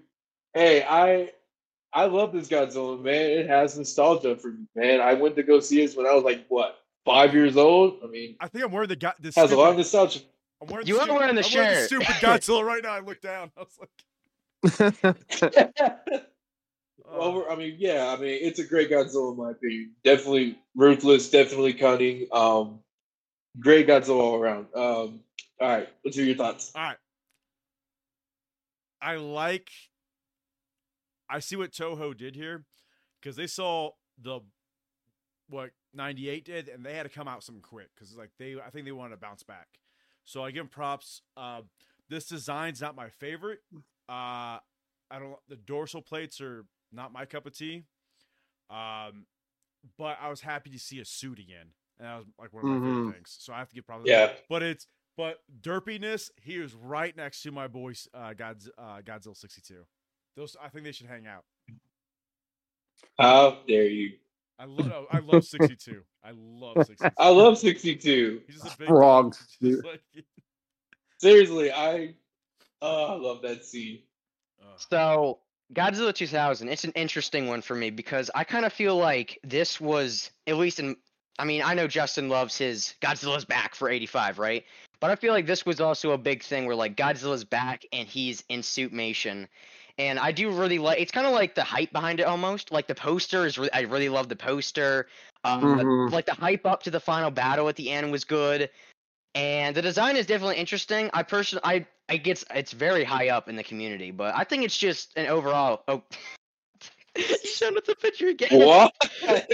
Hey, I, I love this Godzilla, man. It has nostalgia for me, man. I went to go see this when I was like what five years old. I mean, I think I'm wearing the guy. This has a lot of nostalgia. I'm wearing You are stu- wearing the I'm wearing shirt. stupid Godzilla right now. I look down. I was like, oh. Over, I mean, yeah, I mean, it's a great Godzilla in my opinion. Definitely ruthless, definitely cunning. Um, great Godzilla all around. Um, all right, let's hear your thoughts. All right. I like. I see what Toho did here, because they saw the what '98 did, and they had to come out something quick because like they, I think they wanted to bounce back. So I give them props. Uh, this design's not my favorite. Uh, I don't. The dorsal plates are not my cup of tea. Um, but I was happy to see a suit again, and that was like one of my Mhm. favorite things. So I have to give props. Yeah, But it's but derpiness. He is right next to my boy uh, Godz, uh, Godzilla sixty two. Those I think they should hang out. how dare you? I love I love sixty two. I love sixty two. I love 62. He's just a big Frogs, dog. dude. Just like- Seriously, I, oh, I love that scene. uh, So Godzilla 2000, it's an interesting one for me because I kind of feel like this was at least in. I mean, I know Justin loves his Godzilla's back for 85, right? But I feel like this was also a big thing where like Godzilla's back and he's in suitmation. And I do really like. It's kind of like the hype behind it almost. Like the poster is. Re- I really love the poster. Um, Mhm. Like the hype up to the final battle at the end was good. and the design is definitely interesting. I personally, I, I gets it's very high up in the community, but I think it's just an overall. Oh, you showed us the picture again. What? That's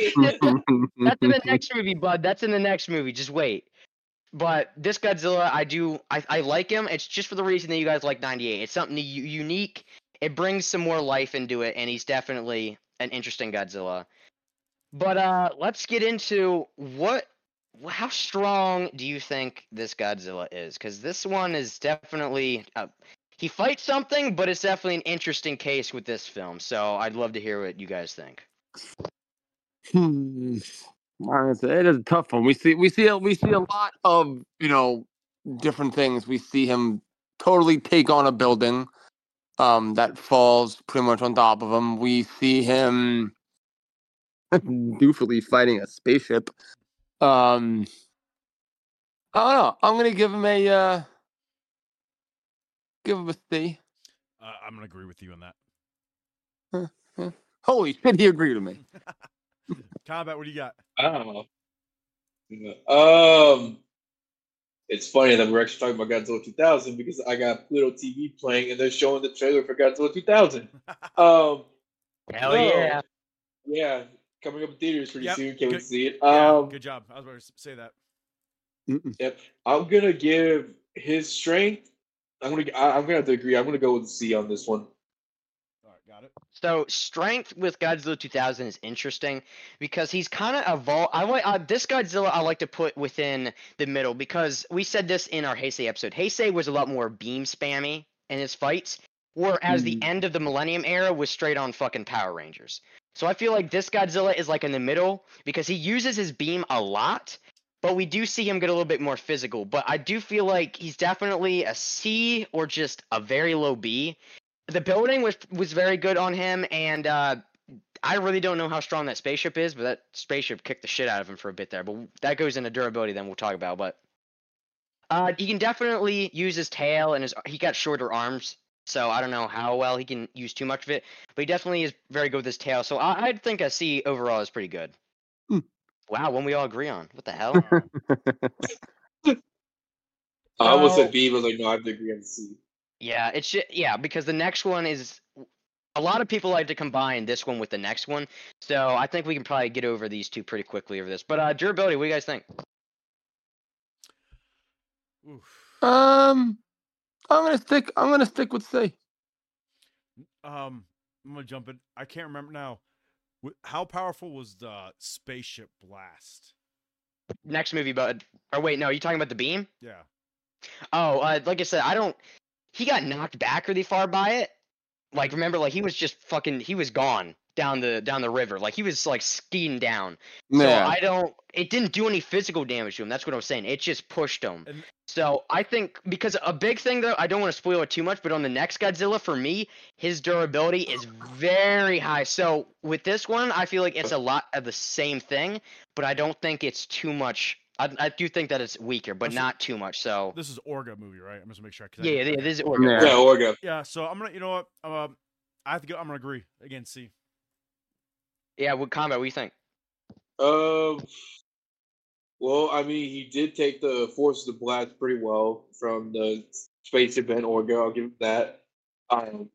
in the next movie, bud. That's in the next movie. Just wait. But this Godzilla, I do, I, I like him. It's just for the reason that you guys like 98. It's something unique. It brings some more life into it, and he's definitely an interesting Godzilla. But uh, let's get into what, how strong do you think this Godzilla is? Because this one is definitely, uh, he fights something, but it's definitely an interesting case with this film. So I'd love to hear what you guys think. Hmm. It is a tough one. We see we see a, we see a lot of you know different things. We see him totally take on a building um, that falls pretty much on top of him. We see him doofily fighting a spaceship. Um, I don't know. I'm gonna give him a uh, give him a C. Uh, I'm gonna agree with you on that. Holy shit, he agreed with me. Kombat, what do you got? I don't know. Um, it's funny that we're actually talking about Godzilla 2000 because I got Pluto TV playing and they're showing the trailer for Godzilla 2000. Um, Hell No. yeah. yeah, coming up in theaters pretty Yep, soon. Can't wait good- to see it. Yeah, Um, good job. I was about to say that. Mm-mm. Yep. I'm gonna give his strength. I'm gonna. I- I'm gonna have to agree. I'm gonna go with C on this one. All right, got it. So strength with Godzilla 2000 is interesting because he's kind of evolved. I like uh, this Godzilla. I like to put within the middle because we said this in our Heisei episode. Heisei was a lot more beam spammy in his fights, whereas the Mm. end of the Millennium Era was straight on fucking Power Rangers. So I feel like this Godzilla is like in the middle because he uses his beam a lot, but we do see him get a little bit more physical. But I do feel like he's definitely a C or just a very low B the building was was very good on him, and uh, I really don't know how strong that spaceship is, but that spaceship kicked the shit out of him for a bit there. But that goes into durability, then we'll talk about. But uh, he can definitely use his tail, and his he got shorter arms, so I don't know how well he can use too much of it. But he definitely is very good with his tail. So I, I'd think a C overall is pretty good. Wow, one we all agree on. What the hell? I was So- said B, but I like, no, I have to agree on C. Yeah, it's ju- yeah because the next one is a lot of people like to combine this one with the next one, so I think we can probably get over these two pretty quickly over this. But uh, durability, what do you guys think? Oof. Um, I'm gonna stick. I'm gonna stick with C. Um, I'm gonna jump in. I can't remember now. Wh- How powerful was the spaceship blast? Next movie, but or wait, no, are you talking about the beam? Yeah. Oh, uh, like I said, I don't. He got knocked back really far by it. Like remember, like he was just fucking. He was gone down the down the river. Like he was like skiing down. So I don't. It didn't do any physical damage to him. That's what I'm saying. It just pushed him. And- So I think because a big thing though, I don't want to spoil it too much, but on the next Godzilla, for me, his durability is very high. So with this one, I feel like it's a lot of the same thing, but I don't think it's too much. I, I do think that it's weaker, but Also- not too much. So This is Orga movie, right? I'm just gonna make sure. I- yeah, yeah, okay. this is organ. Yeah. Yeah, Orga. Yeah. So I'm gonna. You know what? Um, I have to go. I'm gonna agree again. C. Yeah, with combat, what do you think? Um. Well, I mean, he did take the force of the blast pretty well from the space event Orga. I'll give him that. Um,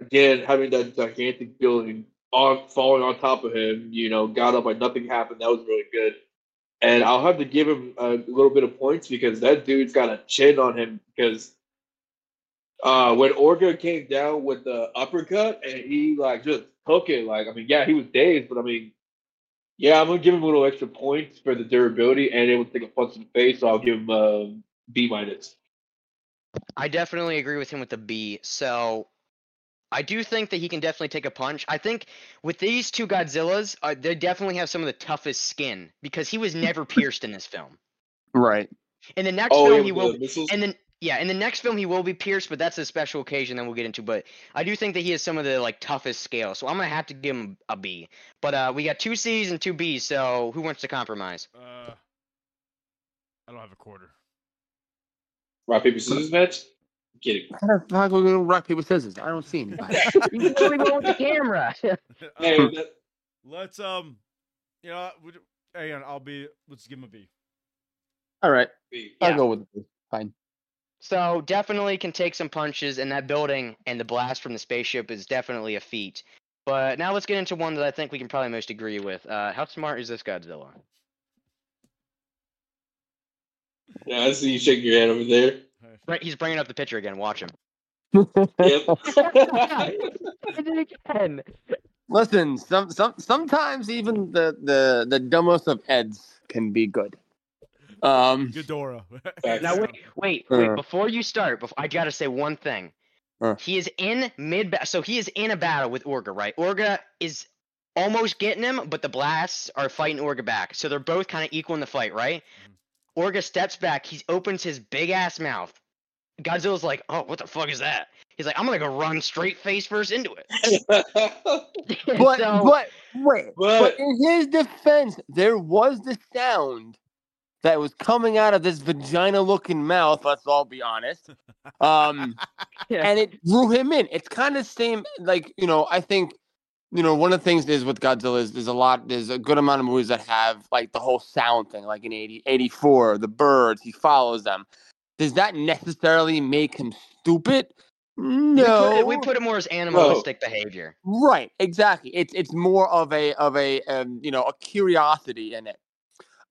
again, having that gigantic building on falling on top of him, you know, got up like nothing happened. That was really good. And I'll have to give him a little bit of points because that dude's got a chin on him. Because uh, when Orga came down with the uppercut and he like just took it, like I mean, yeah, he was dazed, but I mean, yeah, I'm gonna give him a little extra points for the durability and able to take a punch in the face. So I'll give him a B minus. I definitely agree with him with the B. So I do think that he can definitely take a punch. I think with these two Godzillas, uh, they definitely have some of the toughest skin because he was never pierced in this film. Right. In the next Oh, film, he will. the missiles. And then yeah, in the next film he will be pierced, but that's a special occasion that we'll get into. But I do think that he has some of the like toughest scales, so I'm gonna have to give him a B. But uh, we got two C's and two B's, so who wants to compromise? Uh, I don't have a quarter. Rock paper scissors match. I'm kidding. How the fuck are we gonna rock paper scissors? I don't see anybody. you really go with the camera. Hey, let's um, you know, we, hang on. I'll be. Let's give him a B. All right, B. I'll Yeah. go with B. Fine. So definitely can take some punches, and that building and the blast from the spaceship is definitely a feat. But now let's get into one that I think we can probably most agree with. Uh, how smart is this Godzilla? Yeah, I see you shaking your head over there. Right, he's bringing up the picture again. Watch him. Yep. again. Listen, some some sometimes even the the the dumbest of eds can be good. Um, Ghidorah. Now wait, wait, wait. Uh. Before you start, before, I gotta say one thing. Uh. He is in mid, ba- so he is in a battle with Orga, right? Orga is almost getting him, but the blasts are fighting Orga back, so they're both kind of equal in the fight, right? Orga steps back. He opens his big ass mouth. Godzilla's like, "Oh, what the fuck is that?" He's like, "I'm gonna go run straight face first into it." but So- but wait, but, But- in his defense, there was the sound that was coming out of this vagina-looking mouth. Let's all be honest. Um, Yeah. and it drew him in. It's kind of same, like you know. I think you know one of the things is with Godzilla is there's a lot, there's a good amount of movies that have like the whole sound thing, like in 80, 84, the birds. He follows them. Does that necessarily make him stupid? we No, put, we put it more as animalistic behavior. Right, exactly. It's it's more of a of a um, you know a curiosity in it.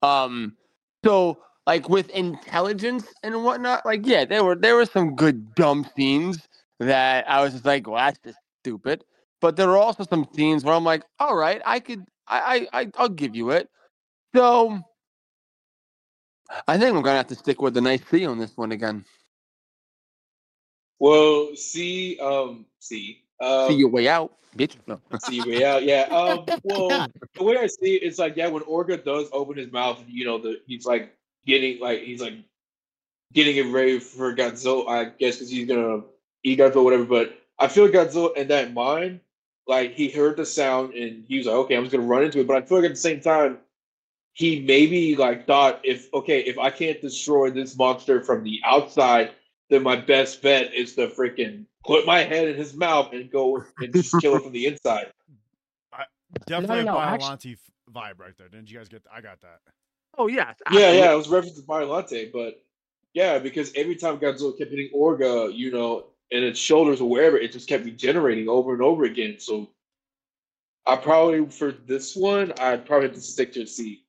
Um, so like with intelligence and whatnot, like yeah, there were there were some good dumb scenes that I was just like, well, that's just stupid. But there were also some scenes where I'm like, all right, I could, I, I, I I'll give you it. So I think I'm gonna have to stick with the nice C on this one again. well, see, um, see, um, See your way out, bitch. No. see your way out. Yeah. Um. Well, the way I see it, it's like yeah, when Orga does open his mouth, you know, the he's like getting like he's like getting it ready for Godzilla. I guess because he's gonna eat Godzilla, whatever. But I feel Godzilla in that mind, like he heard the sound and he was like, okay, I'm just gonna run into it. But I feel like at the same time, he maybe like thought if okay, if I can't destroy this monster from the outside, then my best bet is to freaking put my head in his mouth and go and just kill it from the inside. I, Definitely no, a actu- Biollante vibe right there. Didn't you guys get? I got that. Oh yeah, Yeah, yeah, it was reference to Biollante, but yeah, because every time Godzilla kept hitting Orga, you know, in its shoulders or wherever, it just kept regenerating over and over again. So I probably for this one, I'd probably have to stick to C.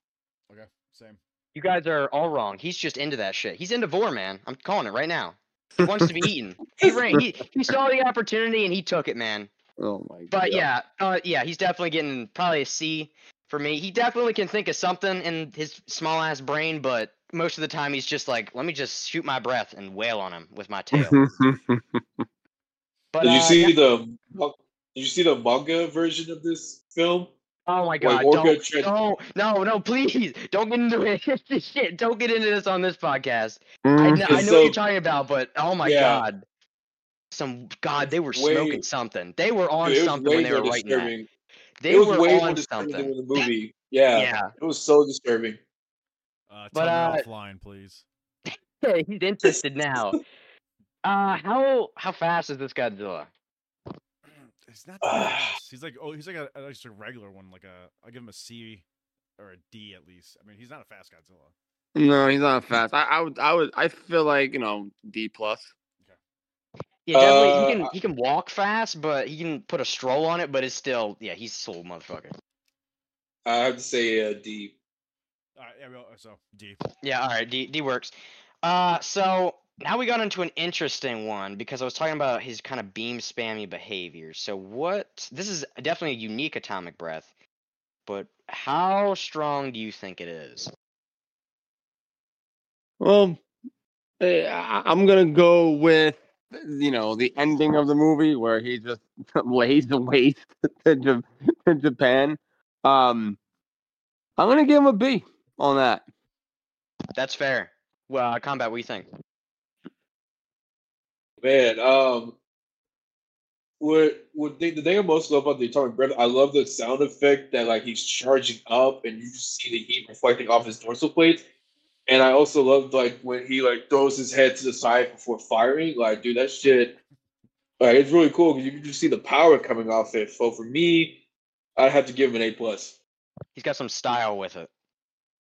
Okay, same. You guys are all wrong. He's just into that shit. He's into vor, man. I'm calling it right now. He wants to be eaten. He ran. He, he saw the opportunity and he took it, man. Oh my god. But yeah, uh, yeah, he's definitely getting probably a C for me. He definitely can think of something in his small ass brain, but most of the time he's just like, let me just shoot my breath and wail on him with my tail. But Did you uh, see yeah- the Did you see the manga version of this film? Oh my god! Orca Don't, trans- no, no, no! Please don't get into it. Shit! Don't get into this on this podcast. I, I know So- what you're talking about, but oh my Yeah. god! Some god, they were Way- smoking something. They were on Dude, something when they were more writing that. They were way on something. than the movie. Yeah, Yeah. it was so disturbing. Uh, But, tell uh, me offline, please. he's interested now. Uh, how how fast is this Godzilla? He's not that fast. He's like oh, he's like a, a just a regular one. Like a, I'll give him a C or a D at least. I mean, he's not a fast Godzilla. No, he's not fast. I, I would, I would, I feel like you know D plus. Yeah, definitely. Uh, he can he can walk fast, but he can put a stroll on it. But it's still yeah, he's a slow motherfucker. I have to say uh, D. All right, yeah, well, so D. Yeah, all right, D D works. Uh, so now we got into an interesting one because I was talking about his kind of beam spammy behavior. So what? This is definitely a unique atomic breath, but how strong do you think it is? Well, eh, I, I'm gonna go with you know the ending of the movie where he just lays the waste to Japan. Um, I'm gonna give him a B on that. That's fair. Well, uh, Kombat. What do you think? Man, um, what what thing, the thing I most love about the atomic breath, I love the sound effect that like he's charging up and you see the heat reflecting off his dorsal plates. And I also love like when he like throws his head to the side before firing. Like, dude, that shit, like it's really cool because you can just see the power coming off it. So for me, I'd have to give him an A plus. He's got some style with it.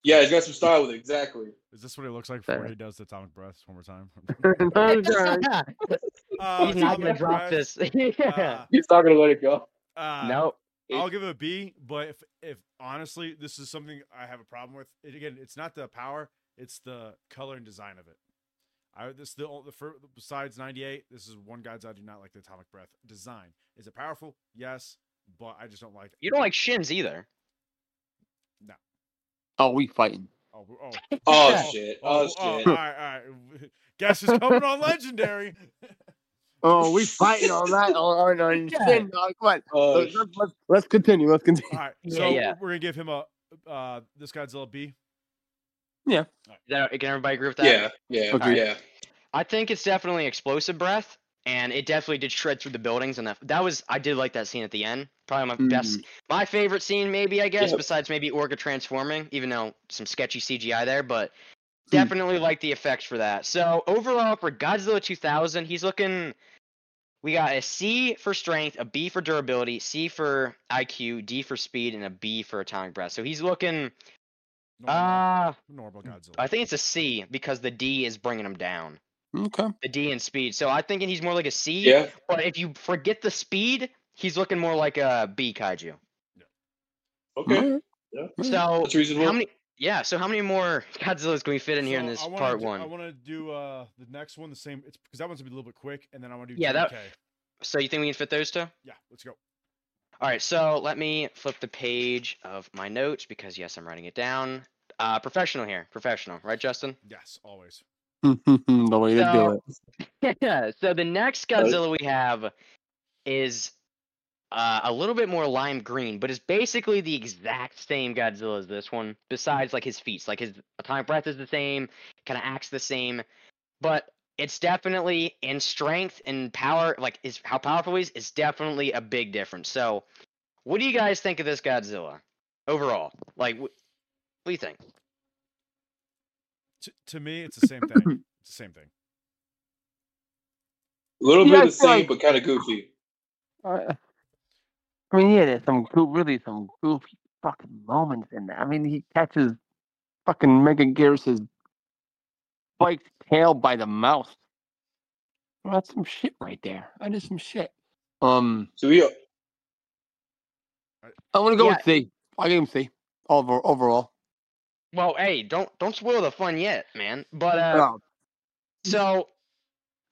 Yeah, he's got some style with it. Exactly. Is this what it looks like before he does the atomic breath one more time? He's Uh, not gonna drop breath, this. yeah. uh, He's not gonna let it go. uh, no. I'll give it a B, but if if honestly, this is something I have a problem with. It, again, it's not the power; it's the color and design of it. I this the the first, besides '98. This is one guys I do not like the atomic breath design. Is it powerful? Yes, but I just don't like it. You don't like shins either. Oh, we fighting. Oh, oh, Oh shit. oh, Oh, oh, shit. all right, all right. Guess is coming on legendary. Oh, we fighting on that on on, on Yeah. Shin, dog. Come on. Oh, Let's, let's, let's, let's continue. Let's continue. All right, so yeah. we're gonna give him a uh this Godzilla B. Is that, can everybody agree with that? yeah, yeah, Agreed. yeah. I think it's definitely explosive breath, and it definitely did shred through the buildings, and that that was I did like that scene at the end. Probably my best, my favorite scene, maybe I guess, Yeah. besides maybe Orga transforming, even though some sketchy CGI there, but Hmm. definitely like the effects for that. So overall for Godzilla 2000, he's looking. We got a C for strength, a B for durability, C for IQ, D for speed, and a B for atomic breath. So he's looking. Normal, Uh, normal Godzilla. I think it's a C because the D is bringing him down. Okay. The D in speed. So I'm thinking he's more like a C. Yeah. But if you forget the speed, he's looking more like a B kaiju. Okay. Alright. So That's reasonable. how many? Yeah. So how many more Godzillas can we fit in here in this I wanna part do, one? I want to do uh the next one the same. It's because that one's gonna be a little bit quick, and then I want to do Yeah, that- TK. So you think we can fit those two? Yeah, let's go. All right. So let me flip the page of my notes because yes, I'm writing it down. Uh, professional here. Professional, right, Justin? Yes, always. the way to do it. Yeah. So the next Godzilla we have is uh, a little bit more lime green, but it's basically the exact same Godzilla as this one. Besides, like his feet, like his atomic breath is the same, kind of acts the same, but it's definitely in strength and power. Like is how powerful he is. It's definitely a big difference. So, what do you guys think of this Godzilla overall? Like, wh- what do you think? T- to me, it's the same thing. It's the same thing. A little Yeah, bit I the same, like- but kind of goofy. Uh, I mean, yeah, there's some goo- really some goofy fucking moments in there. I mean, he catches fucking Mega Gear's bike's tail by the mouth. Well, that's some shit right there. That is some shit. Um, So we. I'm gonna go Yeah. with C. I give him C. Over overall. Well, hey, don't don't spoil the fun yet, man. But uh, Oh, So,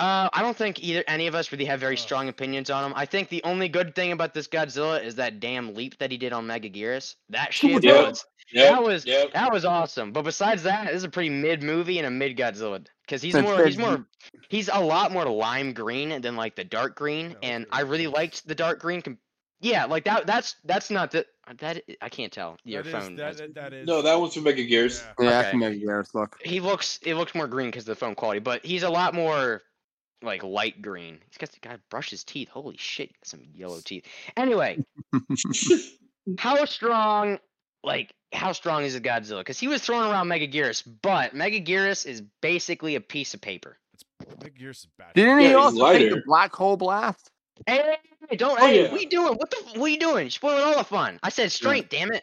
uh, I don't think either any of us really have very Ugh. strong opinions on him. I think the only good thing about this Godzilla is that damn leap that he did on Megaguirus. That shit Yeah. was Yep, that was yep. that was awesome. But besides that, this is a pretty mid movie and a mid Godzilla because he's more he's more he's a lot more lime green than like the dark green, Yeah, and that's I really liked the dark green. Com- yeah, like that. That's that's not the that I can't tell your That is- phone. that, has- that, that is. No, that one's from Megaguirus. Yeah. yeah, Okay. Mega Gear's look. he looks it looks more green because of the phone quality, but he's a lot more like light green. He's got got to brush his teeth. Holy shit, some yellow teeth. Anyway, how strong? Like how strong is a Godzilla? Because he was throwing around Megaguirus, but Megaguirus is basically a piece of paper. Big Gears is bad. Didn't Yeah, he he's also take the black hole blast? Hey, don't. Oh, hey, yeah. what are you doing? What the? f- What are you doing? You're spoiling all the fun. I said strength. Damn it.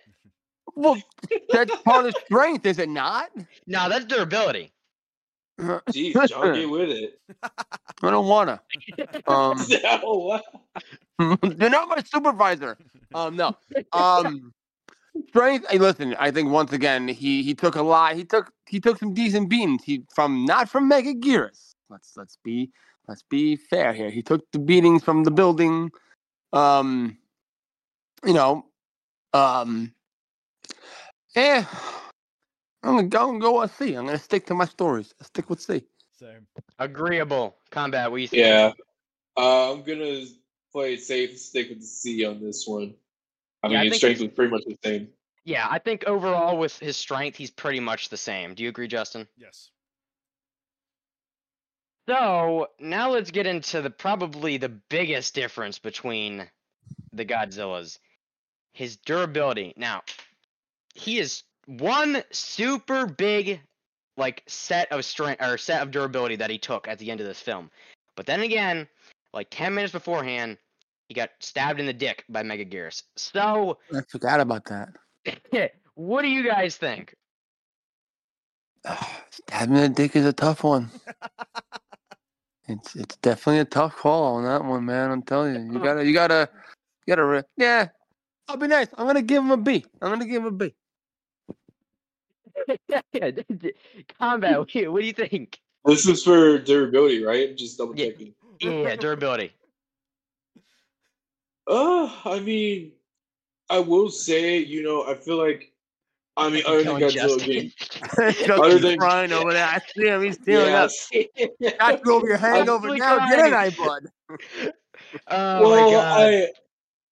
Well, that's part of strength, is it not? No, that's durability. Jeez, John, get with it. I don't wanna. Um, they're not my supervisor. Um, no. Um, strength. Hey, listen. I think once again he he took a lot. He took he took some decent beatings. He from not from Megaguirus. Let's let's be let's be fair here. He took the beatings from the building. Um, you know, um, yeah. I'm gonna go and go with C. I'm gonna stick to my stories. I stick with C. Same. Agreeable. Kombat. What do you think? Yeah. Uh, I'm gonna play it safe and stick with the C on this one. I Yeah, I mean, his strength he's- was pretty much the same. Yeah, I think overall with his strength, he's pretty much the same. Do you agree, Justin? Yes. So now let's get into the probably the biggest difference between the Godzillas. His durability. Now, he is one super big like set of strength or set of durability that he took at the end of this film. But then again, like 10 minutes beforehand, he got stabbed in the dick by Megaguirus. So, I forgot about that. what do you guys think? Ah, stabbing the dick is a tough one. It's it's definitely a tough call on that one, man. I'm telling you, you gotta you gotta you gotta. Re- yeah, I'll be nice. I'm gonna give him a B. I'm gonna give him a B. yeah, yeah. d- d- Kombat. What do you, what do you think? This is for durability, right? Just double Yeah. checking. Yeah, durability. Uh, I mean, I will say, you know, I feel like, I mean, other than Killing Godzilla being, Justin's than- crying over there. I see him. He's stealing up. yes. Got you over your hangover Honestly, now. Get it, I bud. oh well, my god. I,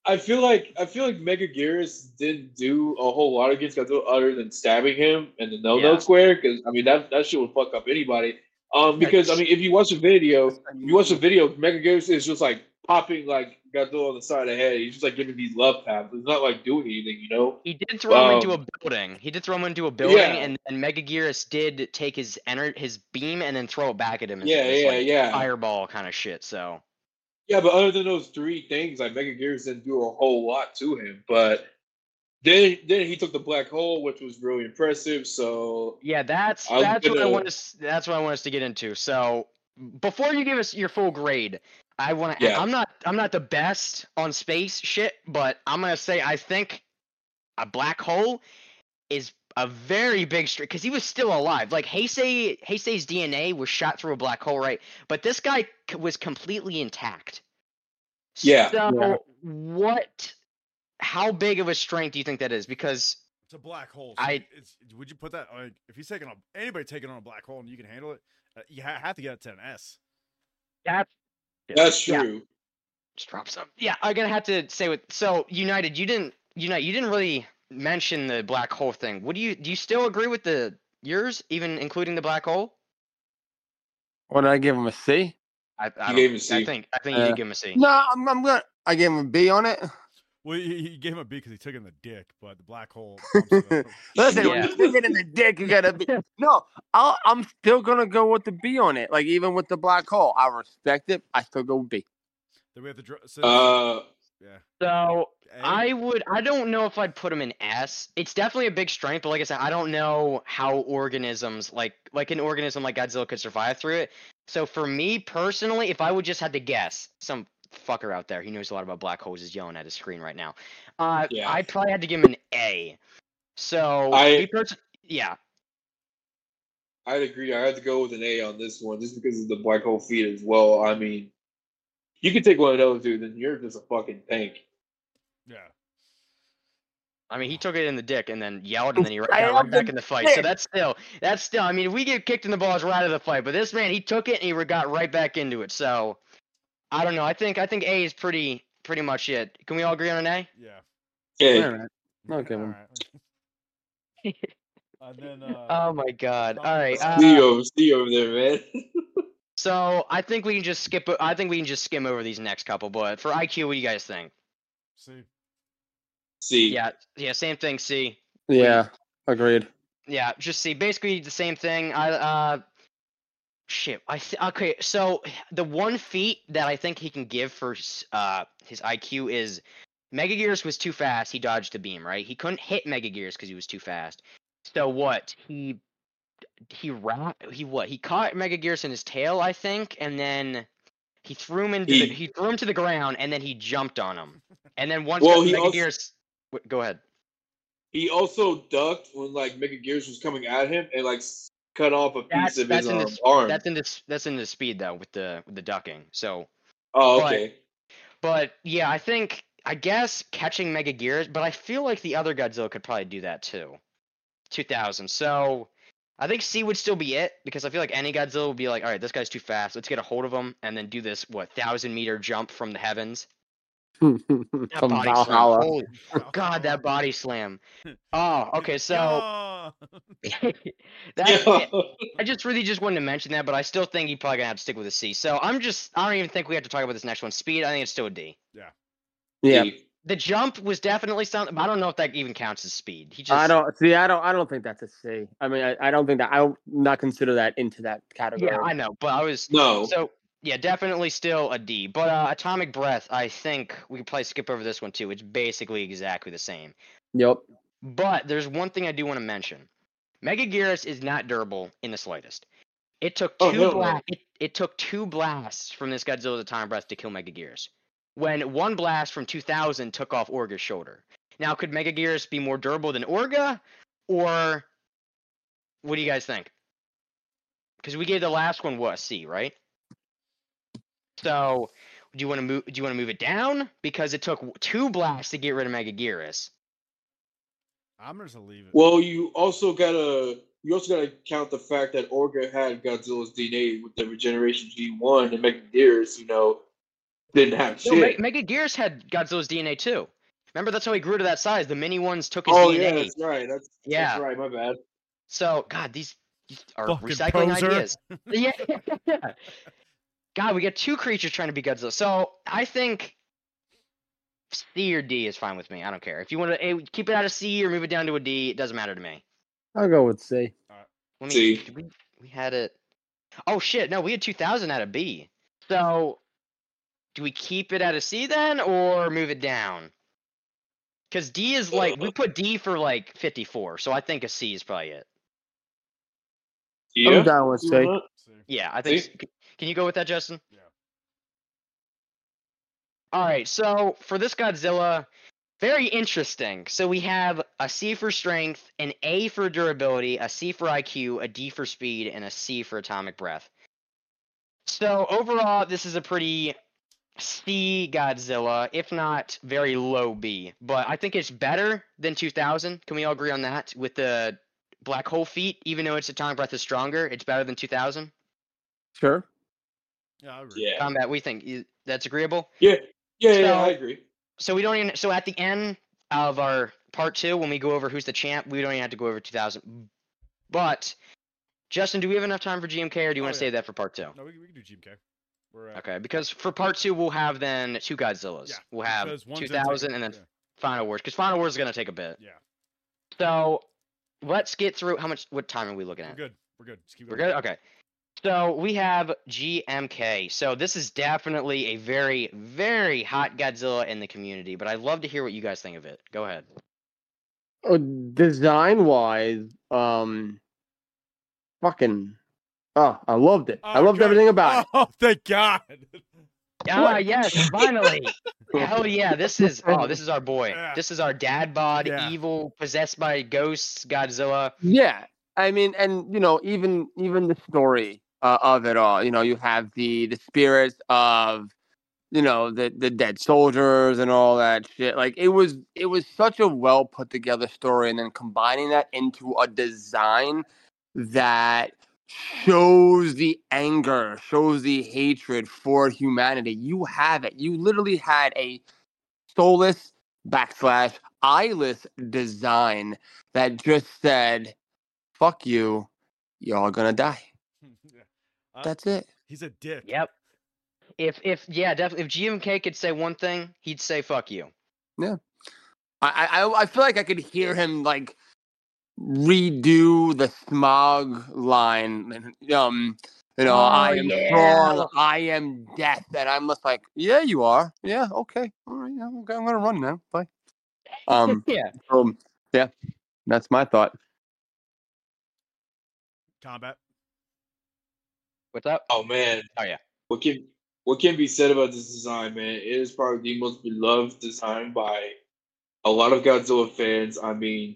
I feel like I feel like Megaguirus didn't do a whole lot against Godzilla other than stabbing him in the no no Yeah. square because I mean that that shit would fuck up anybody. Um, because I mean, if you watch the video, you watch the video, Megaguirus is just like popping like Godzilla on the side of the head. He's just like giving these love taps. It's not like doing anything, you know. He did throw him into a Um, building. He did throw him into a building, Yeah. and and Megaguirus did take his ener- his beam and then throw it back at him. Yeah, this, yeah, like, yeah. Fireball kind of shit. So Yeah, but other than those three things, like Megaguirus didn't do a whole lot to him. But then then he took the black hole, which was really impressive. So yeah, that's I'm that's what I gonna- want us. That's what I want us to get into. So before you give us your full grade, I want to. Yeah. I'm not. I'm not the best on space shit, but I'm gonna say I think a black hole is a very big stretch because he was still alive. Like Heisei, Heisei's DNA was shot through a black hole, right? But this guy c- was completely intact. Yeah. So Yeah. what? How big of a strength do you think that is? Because It's a black hole. so I- it's, would you put that like if he's taking on anybody taking on a black hole and you can handle it, uh, you ha- have to get it to an S. that's that's Yeah. true. just drop some. Yeah, I'm gonna have to say with so United, you didn't Unite, you didn't really mention the black hole thing. What do you do? You still agree with the yours, even including the black hole? What did I give him a C? I, I, You gave him a I C. think I think you Uh, did give him a C. No, I'm, I'm gonna. I gave him a B on it. Well, he, he gave him a B because he took it in the dick, but the black hole. bumps it. Listen, when Yeah. you stick it in the dick, you gotta be. No, I'll, I'm still gonna go with the B on it. Like even with the black hole, I respect it. I still go with B. then we have to. So, Uh, yeah. So A? I would. I don't know if I'd put him in S. It's definitely a big strength, but like I said, I don't know how organisms like like an organism like Godzilla could survive through it. So for me personally, if I would just had to guess, some fucker out there, he knows a lot about black holes, is yelling at his screen right now. Uh, Yeah. I probably had to give him an A. So I- pers- yeah, I'd agree. I had to go with an A on this one just because of the black hole feed as well. I mean, you can take one of those, dude, and you're just a fucking tank. Yeah. I mean, he took it in the dick and then yelled, and then he got right back in the fight. So that's still, that's still. I mean, if we get kicked in the balls right out of the fight, but this man, he took it and he got right back into it. So I don't know. I think I think A is pretty pretty much it. Can we all agree on an A? Yeah. Yeah. All right. I'll give him. Alright. and then. Uh, Oh my god! All right. uh, see you over, see you over there, man. so I think we can just skip. I think we can just skim over these next couple. But for IQ, what do you guys think? see. see, Yeah, yeah, same thing. C. Yeah, agreed. Yeah, just see. Basically the same thing. I uh shit. I th- okay, so the one feat that I think he can give for uh his IQ is Megaguirus was too fast, he dodged the beam, right? He couldn't hit Megaguirus because he was too fast. So what? He he ra- he what? He caught Megaguirus in his tail, I think, and then he threw him into the, He- he threw him to the ground and then he jumped on him. And then once Well, Mega also- Gears go ahead. He also ducked when like Megaguirus was coming at him and like cut off a piece That's- of that's his in um, arm. That's in this that's in the speed though with the with the ducking. So oh, but- okay. But yeah, I think I guess catching Megaguirus, but I feel like the other Godzilla could probably do that too. 2000. So I think C would still be it because I feel like any Godzilla would be like, all right, this guy's too fast. Let's get a hold of him and then do this what thousand meter jump from the heavens. From That body slam. Valhalla. Holy God, that body slam. Oh, okay. So that. I just really just wanted to mention that, but I still think you probably gonna have to stick with a C. So I'm just I don't even think we have to talk about this next one. Speed, I think it's still a D. Yeah. Yeah, The jump was definitely something. I don't know if that even counts as speed. He just I don't see. I don't. I don't think that's a C. I mean, I, I don't think that. I will not consider that into that category. Yeah, I know, but I was No. so yeah, definitely still a D. But uh, atomic breath, I think we could probably skip over this one too. It's basically exactly the same. Yep. But there's one thing I do want to mention. Megaguirus is not durable in the slightest. It took two Oh, hell no. blasts. It, it took two blasts from this Godzilla's Atomic Breath to kill Megaguirus. When one blast from 2000 took off Orga's shoulder. Now, could Megaguirus be more durable than Orga, or what do you guys think? Because we gave the last one what a C, right? So, do you want to move? Do you want to move it down because it took two blasts to get rid of Megaguirus? I'm just gonna leave it. Well, you also gotta you also gotta count the fact that Orga had Godzilla's DNA with the regeneration G1 and Megaguirus, you know, didn't have No, Me- shit. Megaguirus had Godzilla's DNA too. Remember, that's how he grew to that size. The mini ones took his oh DNA. yeah, that's right. That's Yeah. that's right. My bad. So, God, these, these are Fucking recycling poser. ideas. yeah. God, we got two creatures trying to be Godzilla. So I think C or D is fine with me. I don't care. If you want to keep it out of C or move it down to a D, it doesn't matter to me. I'll go with C. Let me. C. We, we had it. Oh shit! No, we had 2000 out of B. So, do we keep it at a C then, or move it down? Because D is like we put D for like 54, so I think a C is probably it. Yeah. I'm down with C. Yeah, I think. See? s- c- Can you go with that, Justin? Yeah. All right. So for this Godzilla, very interesting. So we have a C for strength, an A for durability, a C for IQ, a D for speed, and a C for atomic breath. So overall, this is a pretty C Godzilla, if not very low B. But I think it's better than 2000. Can we all agree on that? With the black hole feet, even though its atomic breath is stronger, it's better than 2000. Sure. Yeah, I agree. Yeah. Combat, we think that's agreeable. Yeah. Yeah. Yeah. So- I agree. So we don't even. So at the end of our part two, when we go over who's the champ, we don't even have to go over 2000. But Justin, do we have enough time for GMK, or do you Oh, want to yeah. save that for part two? No, we, we can do GMK. We're at, Okay, because for part two we'll have then two Godzillas. Yeah, we'll have because one's in 2000 and then yeah, Final Wars, because Final Wars is gonna take a bit. yeah, So let's get through. How much? What time are we looking at? we're at? good. We're good. Just keep We're good. Okay. So we have GMK. So this is definitely a very, very hot Godzilla in the community. But I'd love to hear what you guys think of it. Go ahead. Uh, design wise, um, fucking, oh, I loved it. I Oh, loved good. everything about it. Oh, thank God. Ah, yes, finally. Hell yeah, this is oh, this is our boy. Yeah. This is our dad bod, Yeah. evil, possessed by ghosts, Godzilla. Yeah, I mean, and you know, even even the story uh, of it all. You know, you have the the spirits of you know the the dead soldiers and all that shit. Like it was it was such a well put together story, and then combining that into a design that shows the anger, shows the hatred for humanity. You have it. You literally had a soulless backslash eyeless design that just said, "Fuck you, y'all gonna die." Yeah. Uh, That's it. He's a dick. Yep. If if yeah, definitely if GMK could say one thing, he'd say fuck you. Yeah. I, I I feel like I could hear him like redo the smog line. and, Um, you know, I Oh, am yeah. strong. I am death, and I'm just like, yeah, you are. Yeah, okay, all right. Yeah, okay, I'm gonna run now. Bye. Um, yeah. so, yeah, that's my thought. Kombat. What's up? Oh man. Oh, yeah. What can what can be said about this design, man? It is probably the most beloved design by a lot of Godzilla fans. I mean,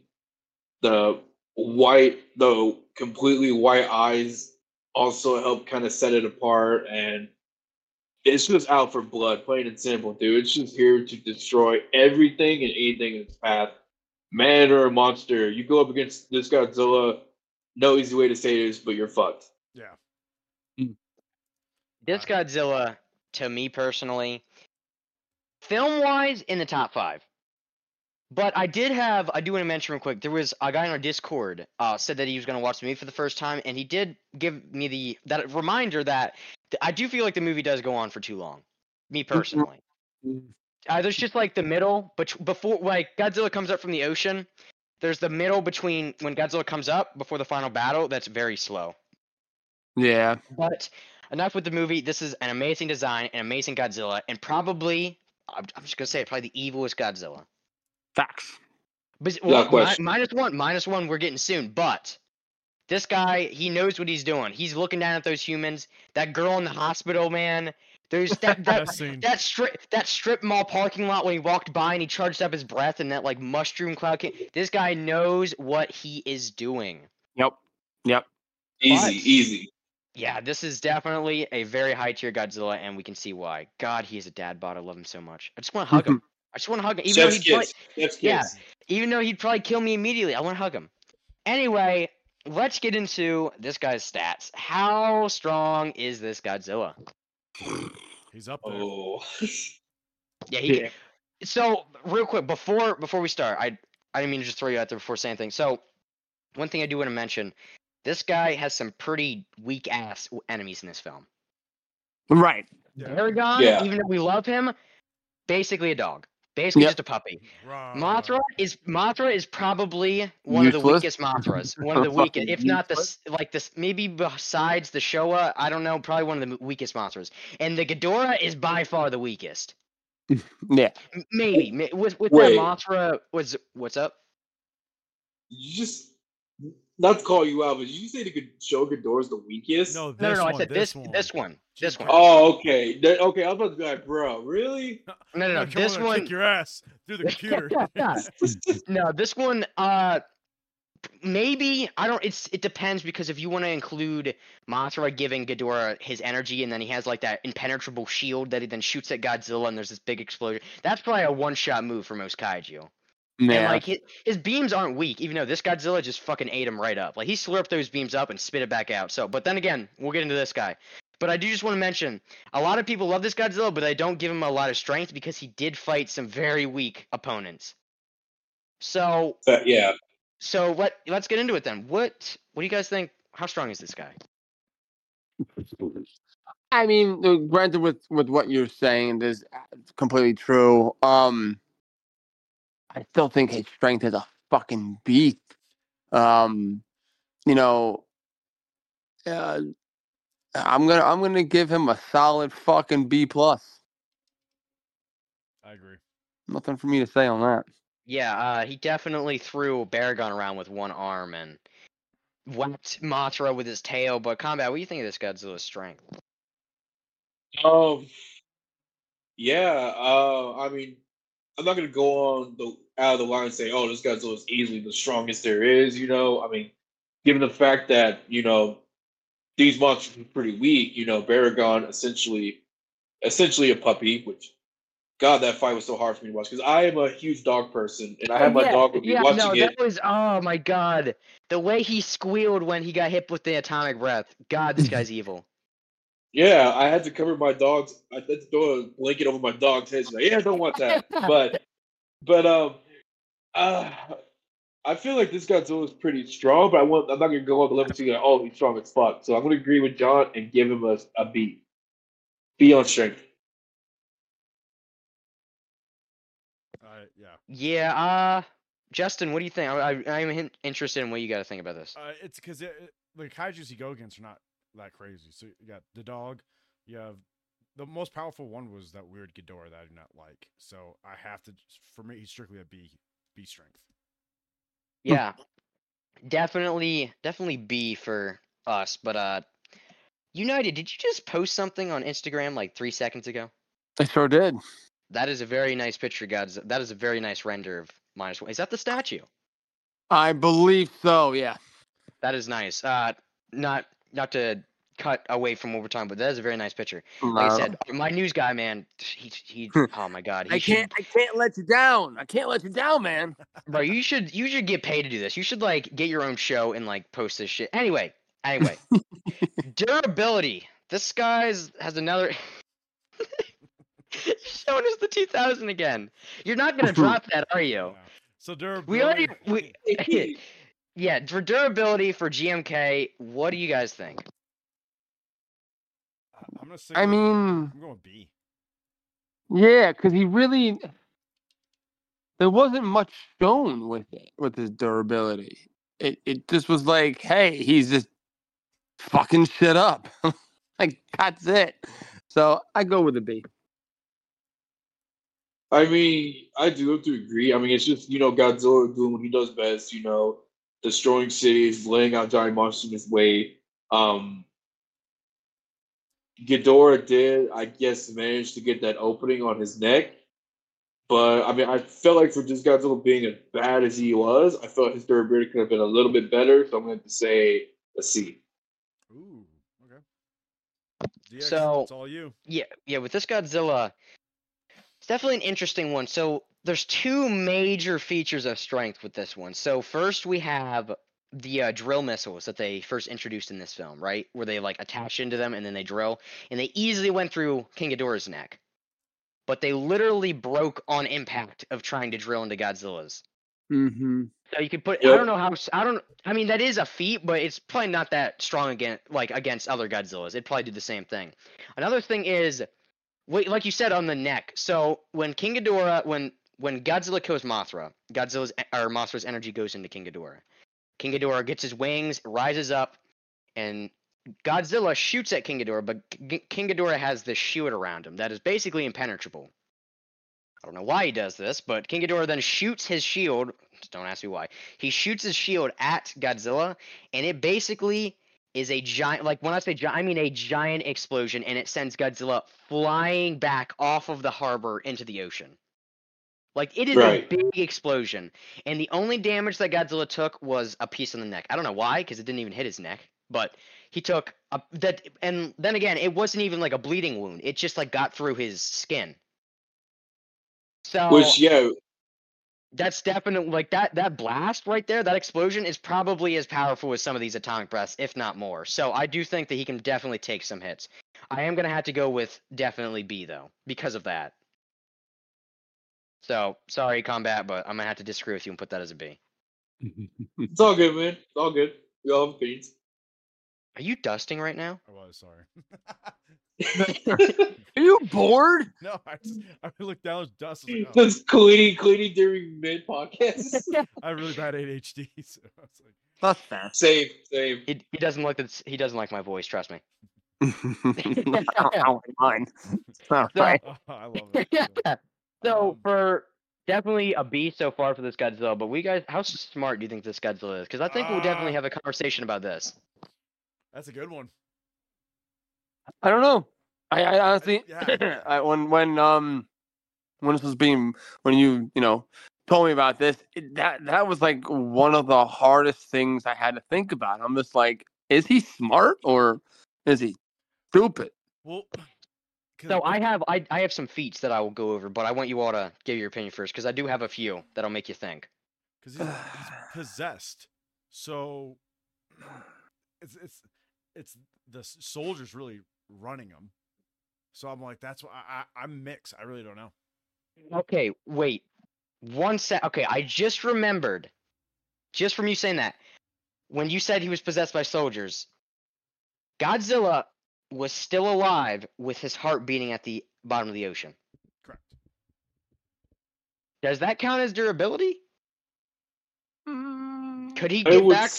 the white, the completely white eyes also help kind of set it apart, and it's just out for blood, plain and simple, dude. It's just here to destroy everything and anything in its path, man or a monster. You go up against this Godzilla. No easy way to say this, but you're fucked. Yeah. Hmm. This Godzilla, to me personally, film wise, in the top five. But I did have, I do want to mention real quick. There was a guy on our Discord uh, said that he was going to watch the movie for the first time, and he did give me the that reminder that th- I do feel like the movie does go on for too long. Me personally, uh, there's just like the middle, but before like Godzilla comes up from the ocean, there's the middle between when Godzilla comes up before the final battle. That's very slow. Yeah, But enough with the movie. This is an amazing design, an amazing Godzilla, and probably I'm, I'm just gonna say it, probably the evilest Godzilla. Facts. But well, mi- question. minus one, minus one. We're getting soon, but This guy, he knows what he's doing. He's looking down at those humans. That girl in the hospital, man. There's that that Best scene. that strip that strip mall parking lot when he walked by and he charged up his breath and that like mushroom cloud came. This guy knows what he is doing. Yep. Yep. Easy, But- easy. Yeah, this is definitely a very high tier Godzilla, and we can see why. God, he is a dad bod. I love him so much. I just want to hug him. I just want to hug him, even though he'd probably, kiss. Chef's. Yeah. even though he'd probably kill me immediately. I want to hug him. Anyway, let's get into this guy's stats. How strong is this Godzilla? He's up there. Oh. Yeah, he. Yeah. So real quick before before we start, I I didn't mean to just throw you out there before saying anything. So one thing I do want to mention, this guy has some pretty weak ass enemies in this film. Right. Yeah. Baragon, Yeah. even though we love him, basically a dog. Basically Yep. just a puppy. Rah. Mothra is Mothra is probably one of the weakest Mothras. One of the weakest, if not the like this, maybe besides the Showa. I don't know. Probably one of the weakest Mothras. And the Ghidorah is by far the weakest. Yeah. Maybe with with Wait. that Mothra was what's up? You just not to call you out, but did you say the Good- Show Ghidorah's the weakest? No, this No, no, no. I said this one. this one. This one. Oh, okay. That- okay, I was about to be like, bro, really? No, no, I'm no. come This over and one. kick your ass through the computer. no, this one. Uh, maybe I don't. It's it depends because if you want to include Mothra giving Ghidorah his energy, and then he has like that impenetrable shield that he then shoots at Godzilla, and there's this big explosion. That's probably a one-shot move for most kaiju. And like his, his beams aren't weak, even though this Godzilla just fucking ate him right up. Like he slurped those beams up and spit it back out. So, but then again, we'll get into this guy. But I do just want to mention, a lot of people love this Godzilla, but they don't give him a lot of strength because he did fight some very weak opponents. So, But yeah. so let let's get into it then. What what do you guys think? How strong is this guy? I mean, uh, granted, with with what you're saying, this is completely true. Um, I still think his strength is a fucking beast. Um, you know, uh, I'm gonna I'm gonna give him a solid fucking B plus. I agree. Nothing for me to say on that. Yeah, uh, he definitely threw Baragon around with one arm and whacked Mothra with his tail. But Kombat, what do you think of this Godzilla's strength? Um. Yeah. Uh. I mean, I'm not gonna go on the out of the line and say, "Oh, this Godzilla is easily the strongest there is." You know, I mean, given the fact that you know these monsters are pretty weak. You know, Baragon essentially, essentially a puppy. Which, God, that fight was so hard for me to watch because I am a huge dog person, and I had oh, my yeah, dog with me yeah, watching no, it. that was oh my god, the way he squealed when he got hit with the atomic breath. God, this guy's evil. Yeah, I had to cover my dog's. I had to throw a blanket over my dog's head. She's like, yeah, I don't want that. but, but um, uh, I feel like this Godzilla is pretty strong. But I want. I'm not gonna go on the level two. Like, oh, he's strong as fuck. So I'm gonna agree with John and give him a a B. B on strength. Uh, yeah. Yeah, uh, Justin, what do you think? I, I, I'm hin- interested in what you got to think about this. Uh, it's because it, it- the kaiju's you go against are not that crazy. So you got the dog. You have the most powerful one was that weird Ghidorah that I do not like. So I have to. For me, he's strictly a B. B strength. Yeah, definitely, definitely B for us. But uh, United, did you just post something on Instagram like three seconds ago? I sure did. That is a very nice picture, guys. That is a very nice render of minus one. Is that the statue? I believe so. Yeah. That is nice. Uh, not not to cut away from what we're but that is a very nice picture. Like I said, my news guy, man, he he. oh my god, he I should, can't. I can't let you down. I can't let you down, man. bro. You should you should get paid to do this. You should like get your own show and like post this shit. Anyway, anyway, durability. This guy's has another. Showing us the 2000 again. You're not gonna drop that, are you? Yeah. So durability. We already we. Yeah, for durability for GMK, what do you guys think? I'm gonna say. I mean, I'm going B. yeah, because he really there wasn't much shown with it with his durability. It it just was like, hey, he's just fucking shit up. like that's it. So I go with a B. I mean, I do have to agree. I mean, it's just you know Godzilla doing what he does best. You know, destroying cities, laying out giant monsters in his way. Um, Ghidorah did, I guess, manage to get that opening on his neck. But I mean, I felt like for just Godzilla being as bad as he was, I felt his durability could have been a little bit better. So I'm going to say a C. Ooh, okay. DX, So- it's all you. Yeah, yeah. With this Godzilla, it's definitely an interesting one. So there's two major features of strength with this one. So first we have the uh, drill missiles that they first introduced in this film, right? Where they like attach into them and then they drill, and they easily went through King Ghidorah's neck, but they literally broke on impact of trying to drill into Godzilla's. Mm-hmm. So you could put. I don't know how. I don't. I mean, that is a feat, but it's probably not that strong against like against other Godzillas. It'd probably do the same thing. Another thing is, wait, like you said on the neck. So when King Ghidorah, when when Godzilla kills Mothra, Godzilla's or Mothra's energy goes into King Ghidorah. King Ghidorah gets his wings, rises up, and Godzilla shoots at King Ghidorah, but G- King Ghidorah has this shield around him that is basically impenetrable. I don't know why he does this, but King Ghidorah then shoots his shield. Don't ask me why. He shoots his shield at Godzilla, and it basically is a giant. Like when I say giant, I mean a giant explosion, and it sends Godzilla flying back off of the harbor into the ocean. Like it is Right. a big explosion, and the only damage that Godzilla took was a piece on the neck. I don't know why, because it didn't even hit his neck, but he took a that. And then again, it wasn't even like a bleeding wound. It just like got through his skin. So Which, yeah, that's definitely like that that blast right there that explosion is probably as powerful as some of these atomic breaths if not more so i do think that he can definitely take some hits i am going to have to go with definitely b though because of that so sorry Kombat but i'm going to have to disagree with you and put that as a b it's all good, man. It's all good. We all have opinions. are you dusting right now I was sorry. Are you bored? no, I just I looked down. There's dust. I was like, oh, That's cleaning, cleaning during mid podcast. I have really bad ADHD. So I was like, That's fair. same, same. he, he doesn't like that he doesn't like my voice trust me I don't mind. All So- right. oh, I love it. Yeah. So Um, for definitely a B so far for this Godzilla, but we guys, how smart do you think this Godzilla is? Because I think we'll definitely Uh, have a conversation about this. That's a good one. I don't know. I, I honestly, yeah. I, when when um when this was being when you you know told me about this, it, that that was like one of the hardest things I had to think about. I'm just like, is he smart or is he stupid? Well, 'cause- So I have I, I have some feats that I will go over, but I want you all to give your opinion first because I do have a few that'll make you think. because he's, he's possessed. So it's it's it's the soldiers really running him. So I'm like, that's why I, I I'm mixed. I really don't know. Okay, wait. One sec. Okay, I just remembered, just from you saying that, when you said he was possessed by soldiers, Godzilla was still alive with his heart beating at the bottom of the ocean. Correct. Does that count as durability? Mm. Could he I get would back?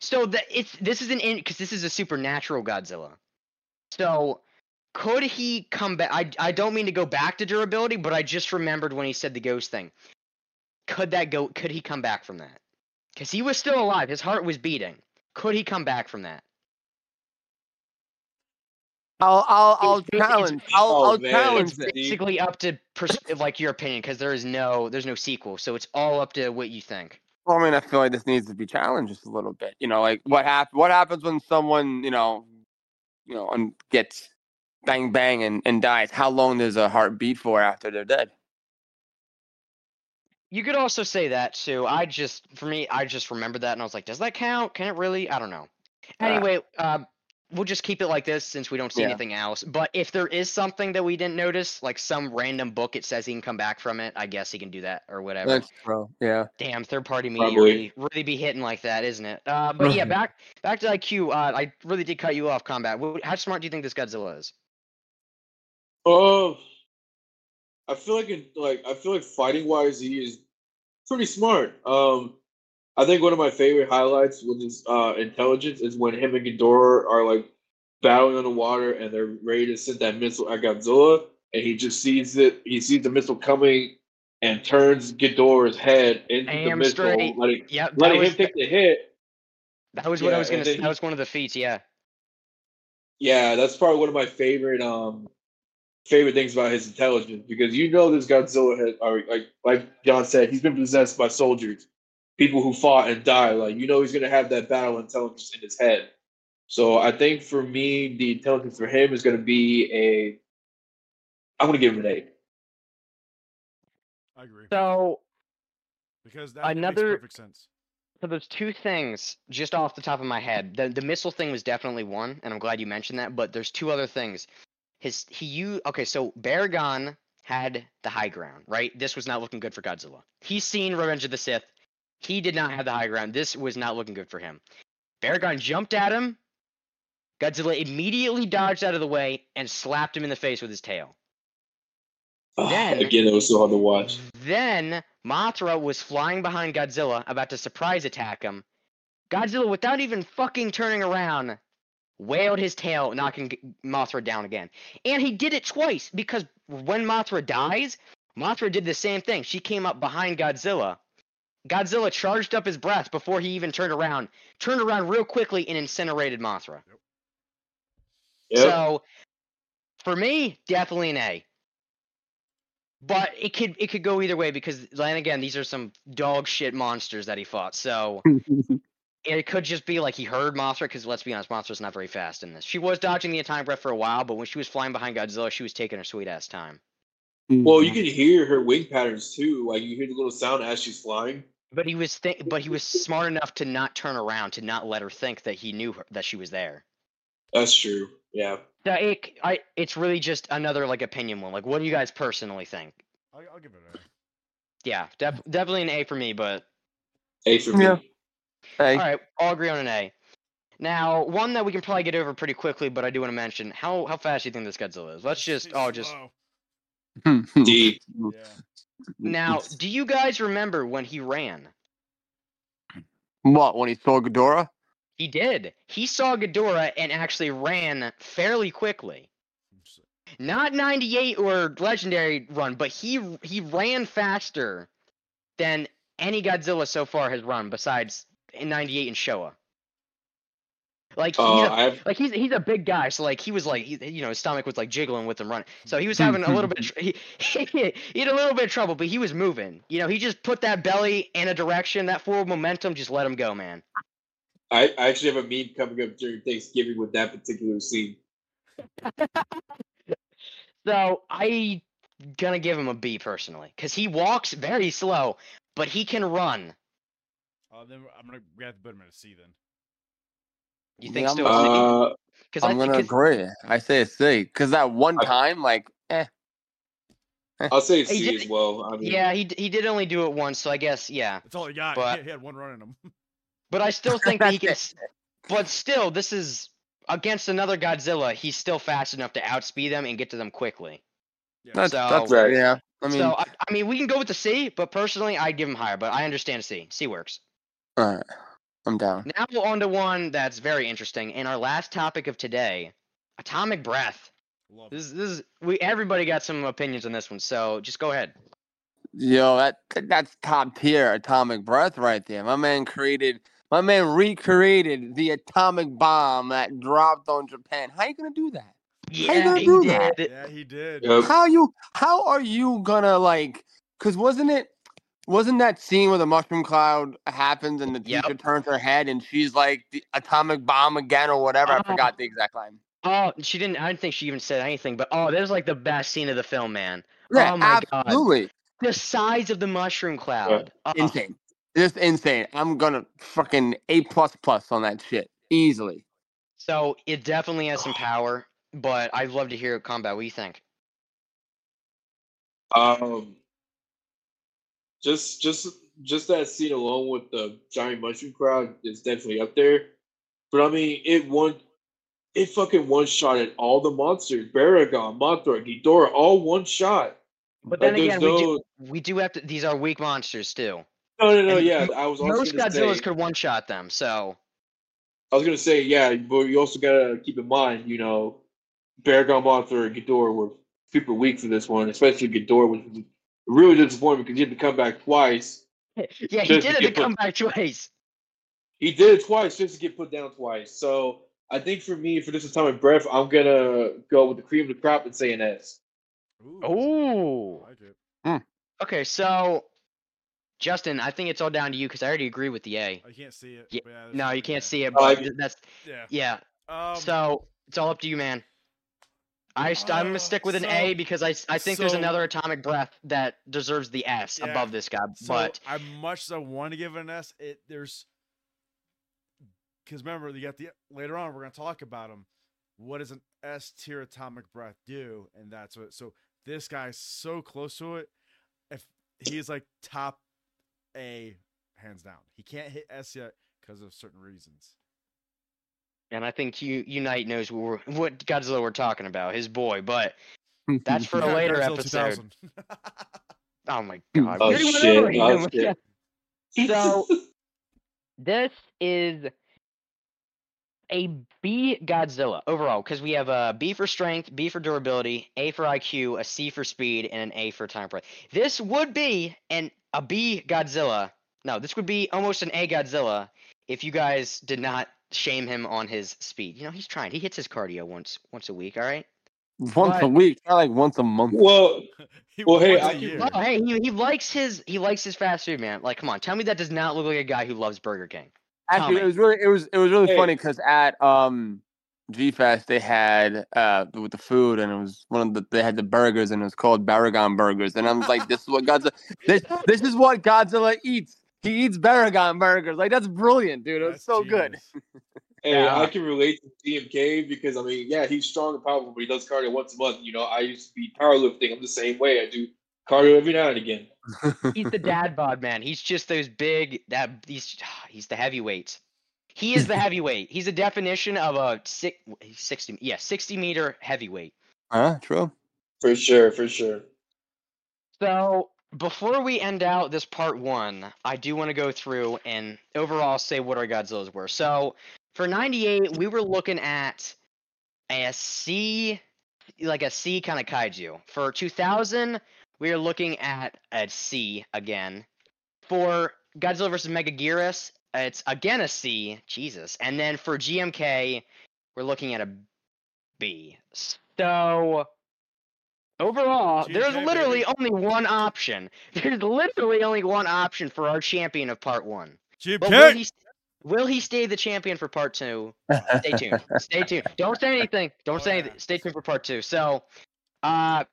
So that it's this is an in because this is a supernatural Godzilla. So could he come back? I I don't mean to go back to durability, but I just remembered when he said the ghost thing. Could that go? Could he come back from that? Because he was still alive. His heart was beating. Could he come back from that? I'll I'll I'll It's- it's- challenge. I'll Oh, I'll man, challenge it's Basically, up to pers- like your opinion, because there is no there's no sequel, so it's all up to what you think. Well, I mean, I feel like this needs to be challenged just a little bit. You know, like what hap- What happens when someone, you know, you know, and gets bang bang and, and dies? How long does a heart beat for after they're dead? You could also say that too. I just, for me, I just remembered that, and I was like, does that count? Can it really? I don't know. Uh, Anyway, uh, we'll just keep it like this since we don't see Yeah. anything else. But if there is something that we didn't notice, like some random book, it says he can come back from it. I guess he can do that or whatever. That's true. Yeah. Damn, third party media Probably. really, really be hitting like that, isn't it? Uh, but yeah, back back to IQ. Uh, I really did cut you off, Kombat. Wh- How smart do you think this Godzilla is? Oh, I feel like in like I feel like fighting wise, he is pretty smart. Um, I think one of my favorite highlights with his uh intelligence is when him and Ghidorah are like battling on the water and they're ready to send that missile at Godzilla, and he just sees it. He sees the missile coming, and turns Ghidorah's head into the missile, straight. letting, Yep, letting was, him take the hit. that was what I was gonna That he- was one of the feats, yeah. Yeah, that's probably one of my favorite um favorite things about his intelligence because you know this Godzilla has, like like John said, he's been possessed by soldiers, people who fought and died. Like you know, he's gonna have that battle intelligence in his head. So I think for me, the intelligence for him is gonna be a. I'm gonna give him an eight. I agree So because that another- makes perfect sense. So there's two things just off the top of my head. The the missile thing was definitely one, and I'm glad you mentioned that. But there's two other things. His he you okay. So Baragon had the high ground, right? This was not looking good for Godzilla. He's seen Revenge of the Sith. He did not have the high ground. This was not looking good for him. Baragon jumped at him. Godzilla immediately dodged out of the way and slapped him in the face with his tail. Then- Again, it was so hard to watch. Then Mothra was flying behind Godzilla, about to surprise attack him. Godzilla, without even fucking turning around, wailed his tail, knocking Mothra down again. And he did it twice because when Mothra dies, Mothra did the same thing. She came up behind Godzilla. Godzilla charged up his breath before he even turned around, turned around real quickly and incinerated Mothra. Yep. So for me, definitely an A. But it could it could go either way because then again, these are some dog shit monsters that he fought. So it could just be like he heard Mothra because let's be honest, Mothra's not very fast in this. She was dodging the atomic breath for a while, but when she was flying behind Godzilla, she was taking her sweet ass time. Mm-hmm. well, you can hear her wing patterns too. Like you hear the little sound as she's flying. But he was th- but he was smart enough to not turn around to not let her think that he knew her that she was there. That's true. Yeah. So it, I, it's really just another like opinion one. Like, what do you guys personally think? I'll, I'll give it an A. Yeah, def- definitely an A for me, but A for me. Yeah. Hey. All right, all agree on an A. Now, one that we can probably get over pretty quickly, but I do want to mention how how fast do you think this Godzilla is? Let's just He's oh just slow. Hmm. D. Yeah. now. Do you guys remember when he ran? What when he saw Ghidorah? He did. He saw Ghidorah and actually ran fairly quickly. Not 98 or legendary run, but he he ran faster than any Godzilla so far has run besides in 98 and Showa. Like he's Uh, a- I've like he's he's a big guy, so like he was like he, you know his stomach was like jiggling with him running, so he was having a little bit of tr- he, he had a little bit of trouble, but he was moving. You know, he just put that belly in a direction, that forward momentum, just let him go, man. I, I actually have a meme coming up during Thanksgiving with that particular scene. So I gonna give him a B personally, because he walks very slow, but he can run. Uh, then I'm gonna we have to put him in a C then. You think Yeah, still? Uh, Because I I'm think gonna agree. I say a C because that one I- time, like, eh. I'll say He C did- as well. I mean, yeah, he he did only do it once, so I guess yeah. That's all he got. But- he, he had one run in him. But I still think that he can. But still, this is against another Godzilla. He's still fast enough to outspeed them and get to them quickly. Yeah. That's, So- that's Right. yeah. I mean, so I, I mean, we can go with the C, but personally, I'd give him higher. But I understand C. C works. all right, I'm down. Now we're on to one that's very interesting. And our last topic of today, atomic breath. Love. This, this is we everybody got some opinions on this one, so just go ahead. Yo, that that's top tier atomic breath right there. My man created, my man recreated the atomic bomb that dropped on Japan. How you gonna do that? you Yeah, gonna he do that? did. Yeah, he did. Yep. How you? How are you gonna like? Cause wasn't it? Wasn't that scene where the mushroom cloud happens and the Yep. teacher turns her head and she's like the atomic bomb again or whatever? I Oh. forgot the exact line. Oh, she didn't. I didn't think she even said anything. But oh, there's like the best scene of the film, man. Yeah, Oh my God. absolutely The size of the mushroom cloud. Oh, insane. Just insane. I'm gonna fucking A plus plus on that shit easily. So it definitely has some power, but I'd love to hear Kombat. What do you think? Um, just just just that scene alone with the giant mushroom crowd is definitely up there. But I mean, it one, it fucking one shot at all the monsters: Baragon, Mothra, Ghidorah, all one shot. But then there's again, we do we do have to. These are weak monsters too. No, no, no. And Yeah, I was Most Godzillas say, could one shot them. So I was gonna say, yeah, but you also gotta keep in mind, you know, Baragon, Mothra, Ghidorah were super weak for this one, especially Ghidorah, was really disappointed because he had to come back twice. Yeah, he did to it to get put- come back twice. He did it twice just to get put down twice. So I think for me, for this time of breath, I'm gonna go with the cream of the crop and say an S. Ooh, Oh. I like it. Okay, so Justin, I think it's all down to you because I already agree with the A. I can't see it. Yeah, yeah, No, you can't see it, Oh, but get- that's Yeah. yeah. Um, So it's all up to you, man. I st- I'm Uh, gonna stick with an so- A because I, I think there's another atomic breath that deserves the S Yeah. above this guy. so but I much as I want to give it an S, it there's because remember you got the later on we're gonna talk about him. What does an S tier atomic breath do? And that's what. So this guy's so close to it. If he's like top A, hands down, he can't hit S yet because of certain reasons. And I think you Unite knows what, what Godzilla we're talking about, his boy. But that's for a later episode. Oh my oh, god. Oh, we already went shit. over Oh, shit. So this is a B Godzilla overall because we have a B for strength, B for durability, A for IQ, a C for speed, and an A for time breath. This would be an a B Godzilla. No, this would be almost an A Godzilla if you guys did not shame him on his speed. You know, he's trying. He hits his cardio once once a week. All right. once a week, not like once a month. well, He Well, hey, once a I. No, hey, he, he likes his he likes his fast food, man. Like, come on, tell me that does not look like a guy who loves Burger King. Actually, Tommy. it was really it was it was really Hey. funny because at um G Fest they had uh with the food and it was one of the they had the burgers and it was called Baragon burgers and I was like this is what Godzilla this this is what Godzilla eats. He eats Baragon burgers. Like that's brilliant, dude. It was That's so good. genius. hey, Yeah. I can relate to GMK because I mean, yeah, he's strong and powerful, but he does cardio once a month. You know, I used to be powerlifting. I'm the same way. I do cardio every now and again. He's the dad bod man. He's just those big that he's he's the heavyweight. He is the heavyweight. He's a definition of a six, 60 yeah, 60 meter heavyweight. Huh? True. For sure, for sure. So before we end out this part one, I do want to go through and overall say what our Godzillas were. So for 98, we were looking at a C, like a C kind of kaiju. For 2000, we are looking at a C again. For Godzilla vs. Megaguirus, it's again a C. Jesus. And then for GMK, we're looking at a B. So overall, there's GMK, literally baby. only one option. There's literally only one option for our champion of part one. Jim But will he, will he stay the champion for part two? Stay tuned. Stay tuned. Don't say anything. Don't Oh, say yeah. anything. Stay tuned for part two. So, uh,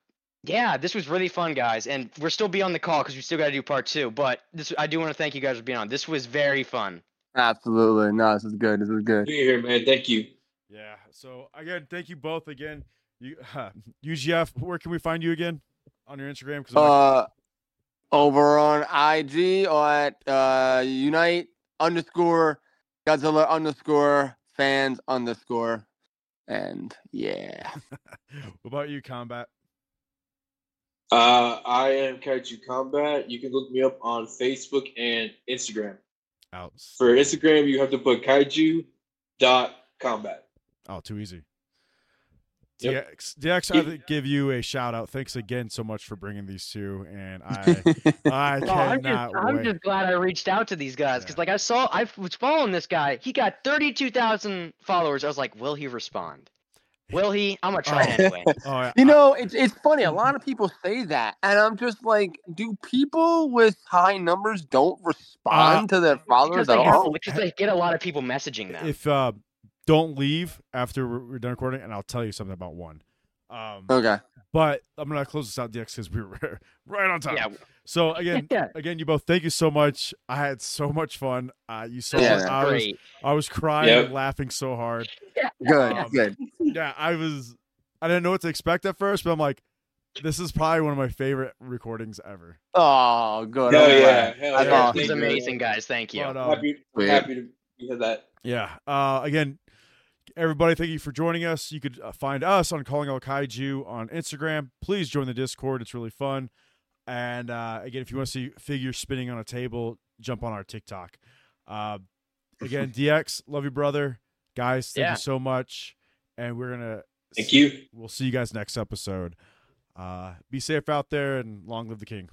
yeah, this was really fun, guys, and we're still be on the call because we still got to do part two. But this, I do want to thank you guys for being on. This was very fun. Absolutely. No, this is good. This is good. Being here, man. Thank you. Yeah. So again, thank you both again. You UGF, where can we find you again on your Instagram? 'Cause I'm Uh over on IG or at uh Unite underscore Godzilla underscore fans underscore and yeah. what about you, Kombat? Uh, I am Kaiju Kombat. You can look me up on Facebook and Instagram. Out. For Instagram, you have to put kaiju dot kombat. Oh, too easy. Yep. DX, DX, I give you a shout out. Thanks again so much for bringing these two, and I, I No, I'm just, cannot I'm just glad I reached out to these guys because, Yeah. like, I saw, I was following this guy. He got 32,000 followers. I was like, will he respond? Will he? I'm gonna try it Oh. anyway. Oh, I- You know, it's it's funny. A lot of people say that, and I'm just like, do people with high numbers don't respond to their followers they, at all? because they get a lot of people messaging them. if uh, don't leave after we're we're done recording, and I'll tell you something about one. Um, Okay. but I'm gonna close this out, DX, because we were right on time. yeah, So again, yeah, again, you both, thank you so much. I had so much fun. Uh, you saw, Yeah, I was, great. I was crying, Yep. laughing so hard. Good. Um, good. Yeah, I was. I didn't know what to expect at first, but I'm like, this is probably one of my favorite recordings ever. Oh, good. Oh, yeah. glad. Hell That's yeah. This awesome. is Thank you. amazing, guys. Thank you. But, um, Happy, happy to hear that. Yeah. Uh, again, everybody, thank you for joining us. You could uh, find us on Calling All Kaiju on Instagram. Please join the Discord; it's really fun. And uh, again, if you want to see figures spinning on a table, jump on our TikTok. Uh, again, DX, love you, brother. Guys, thank Yeah. you so much. And we're gonna Thank you. We'll see you guys next episode. Uh, be safe out there and long live the king.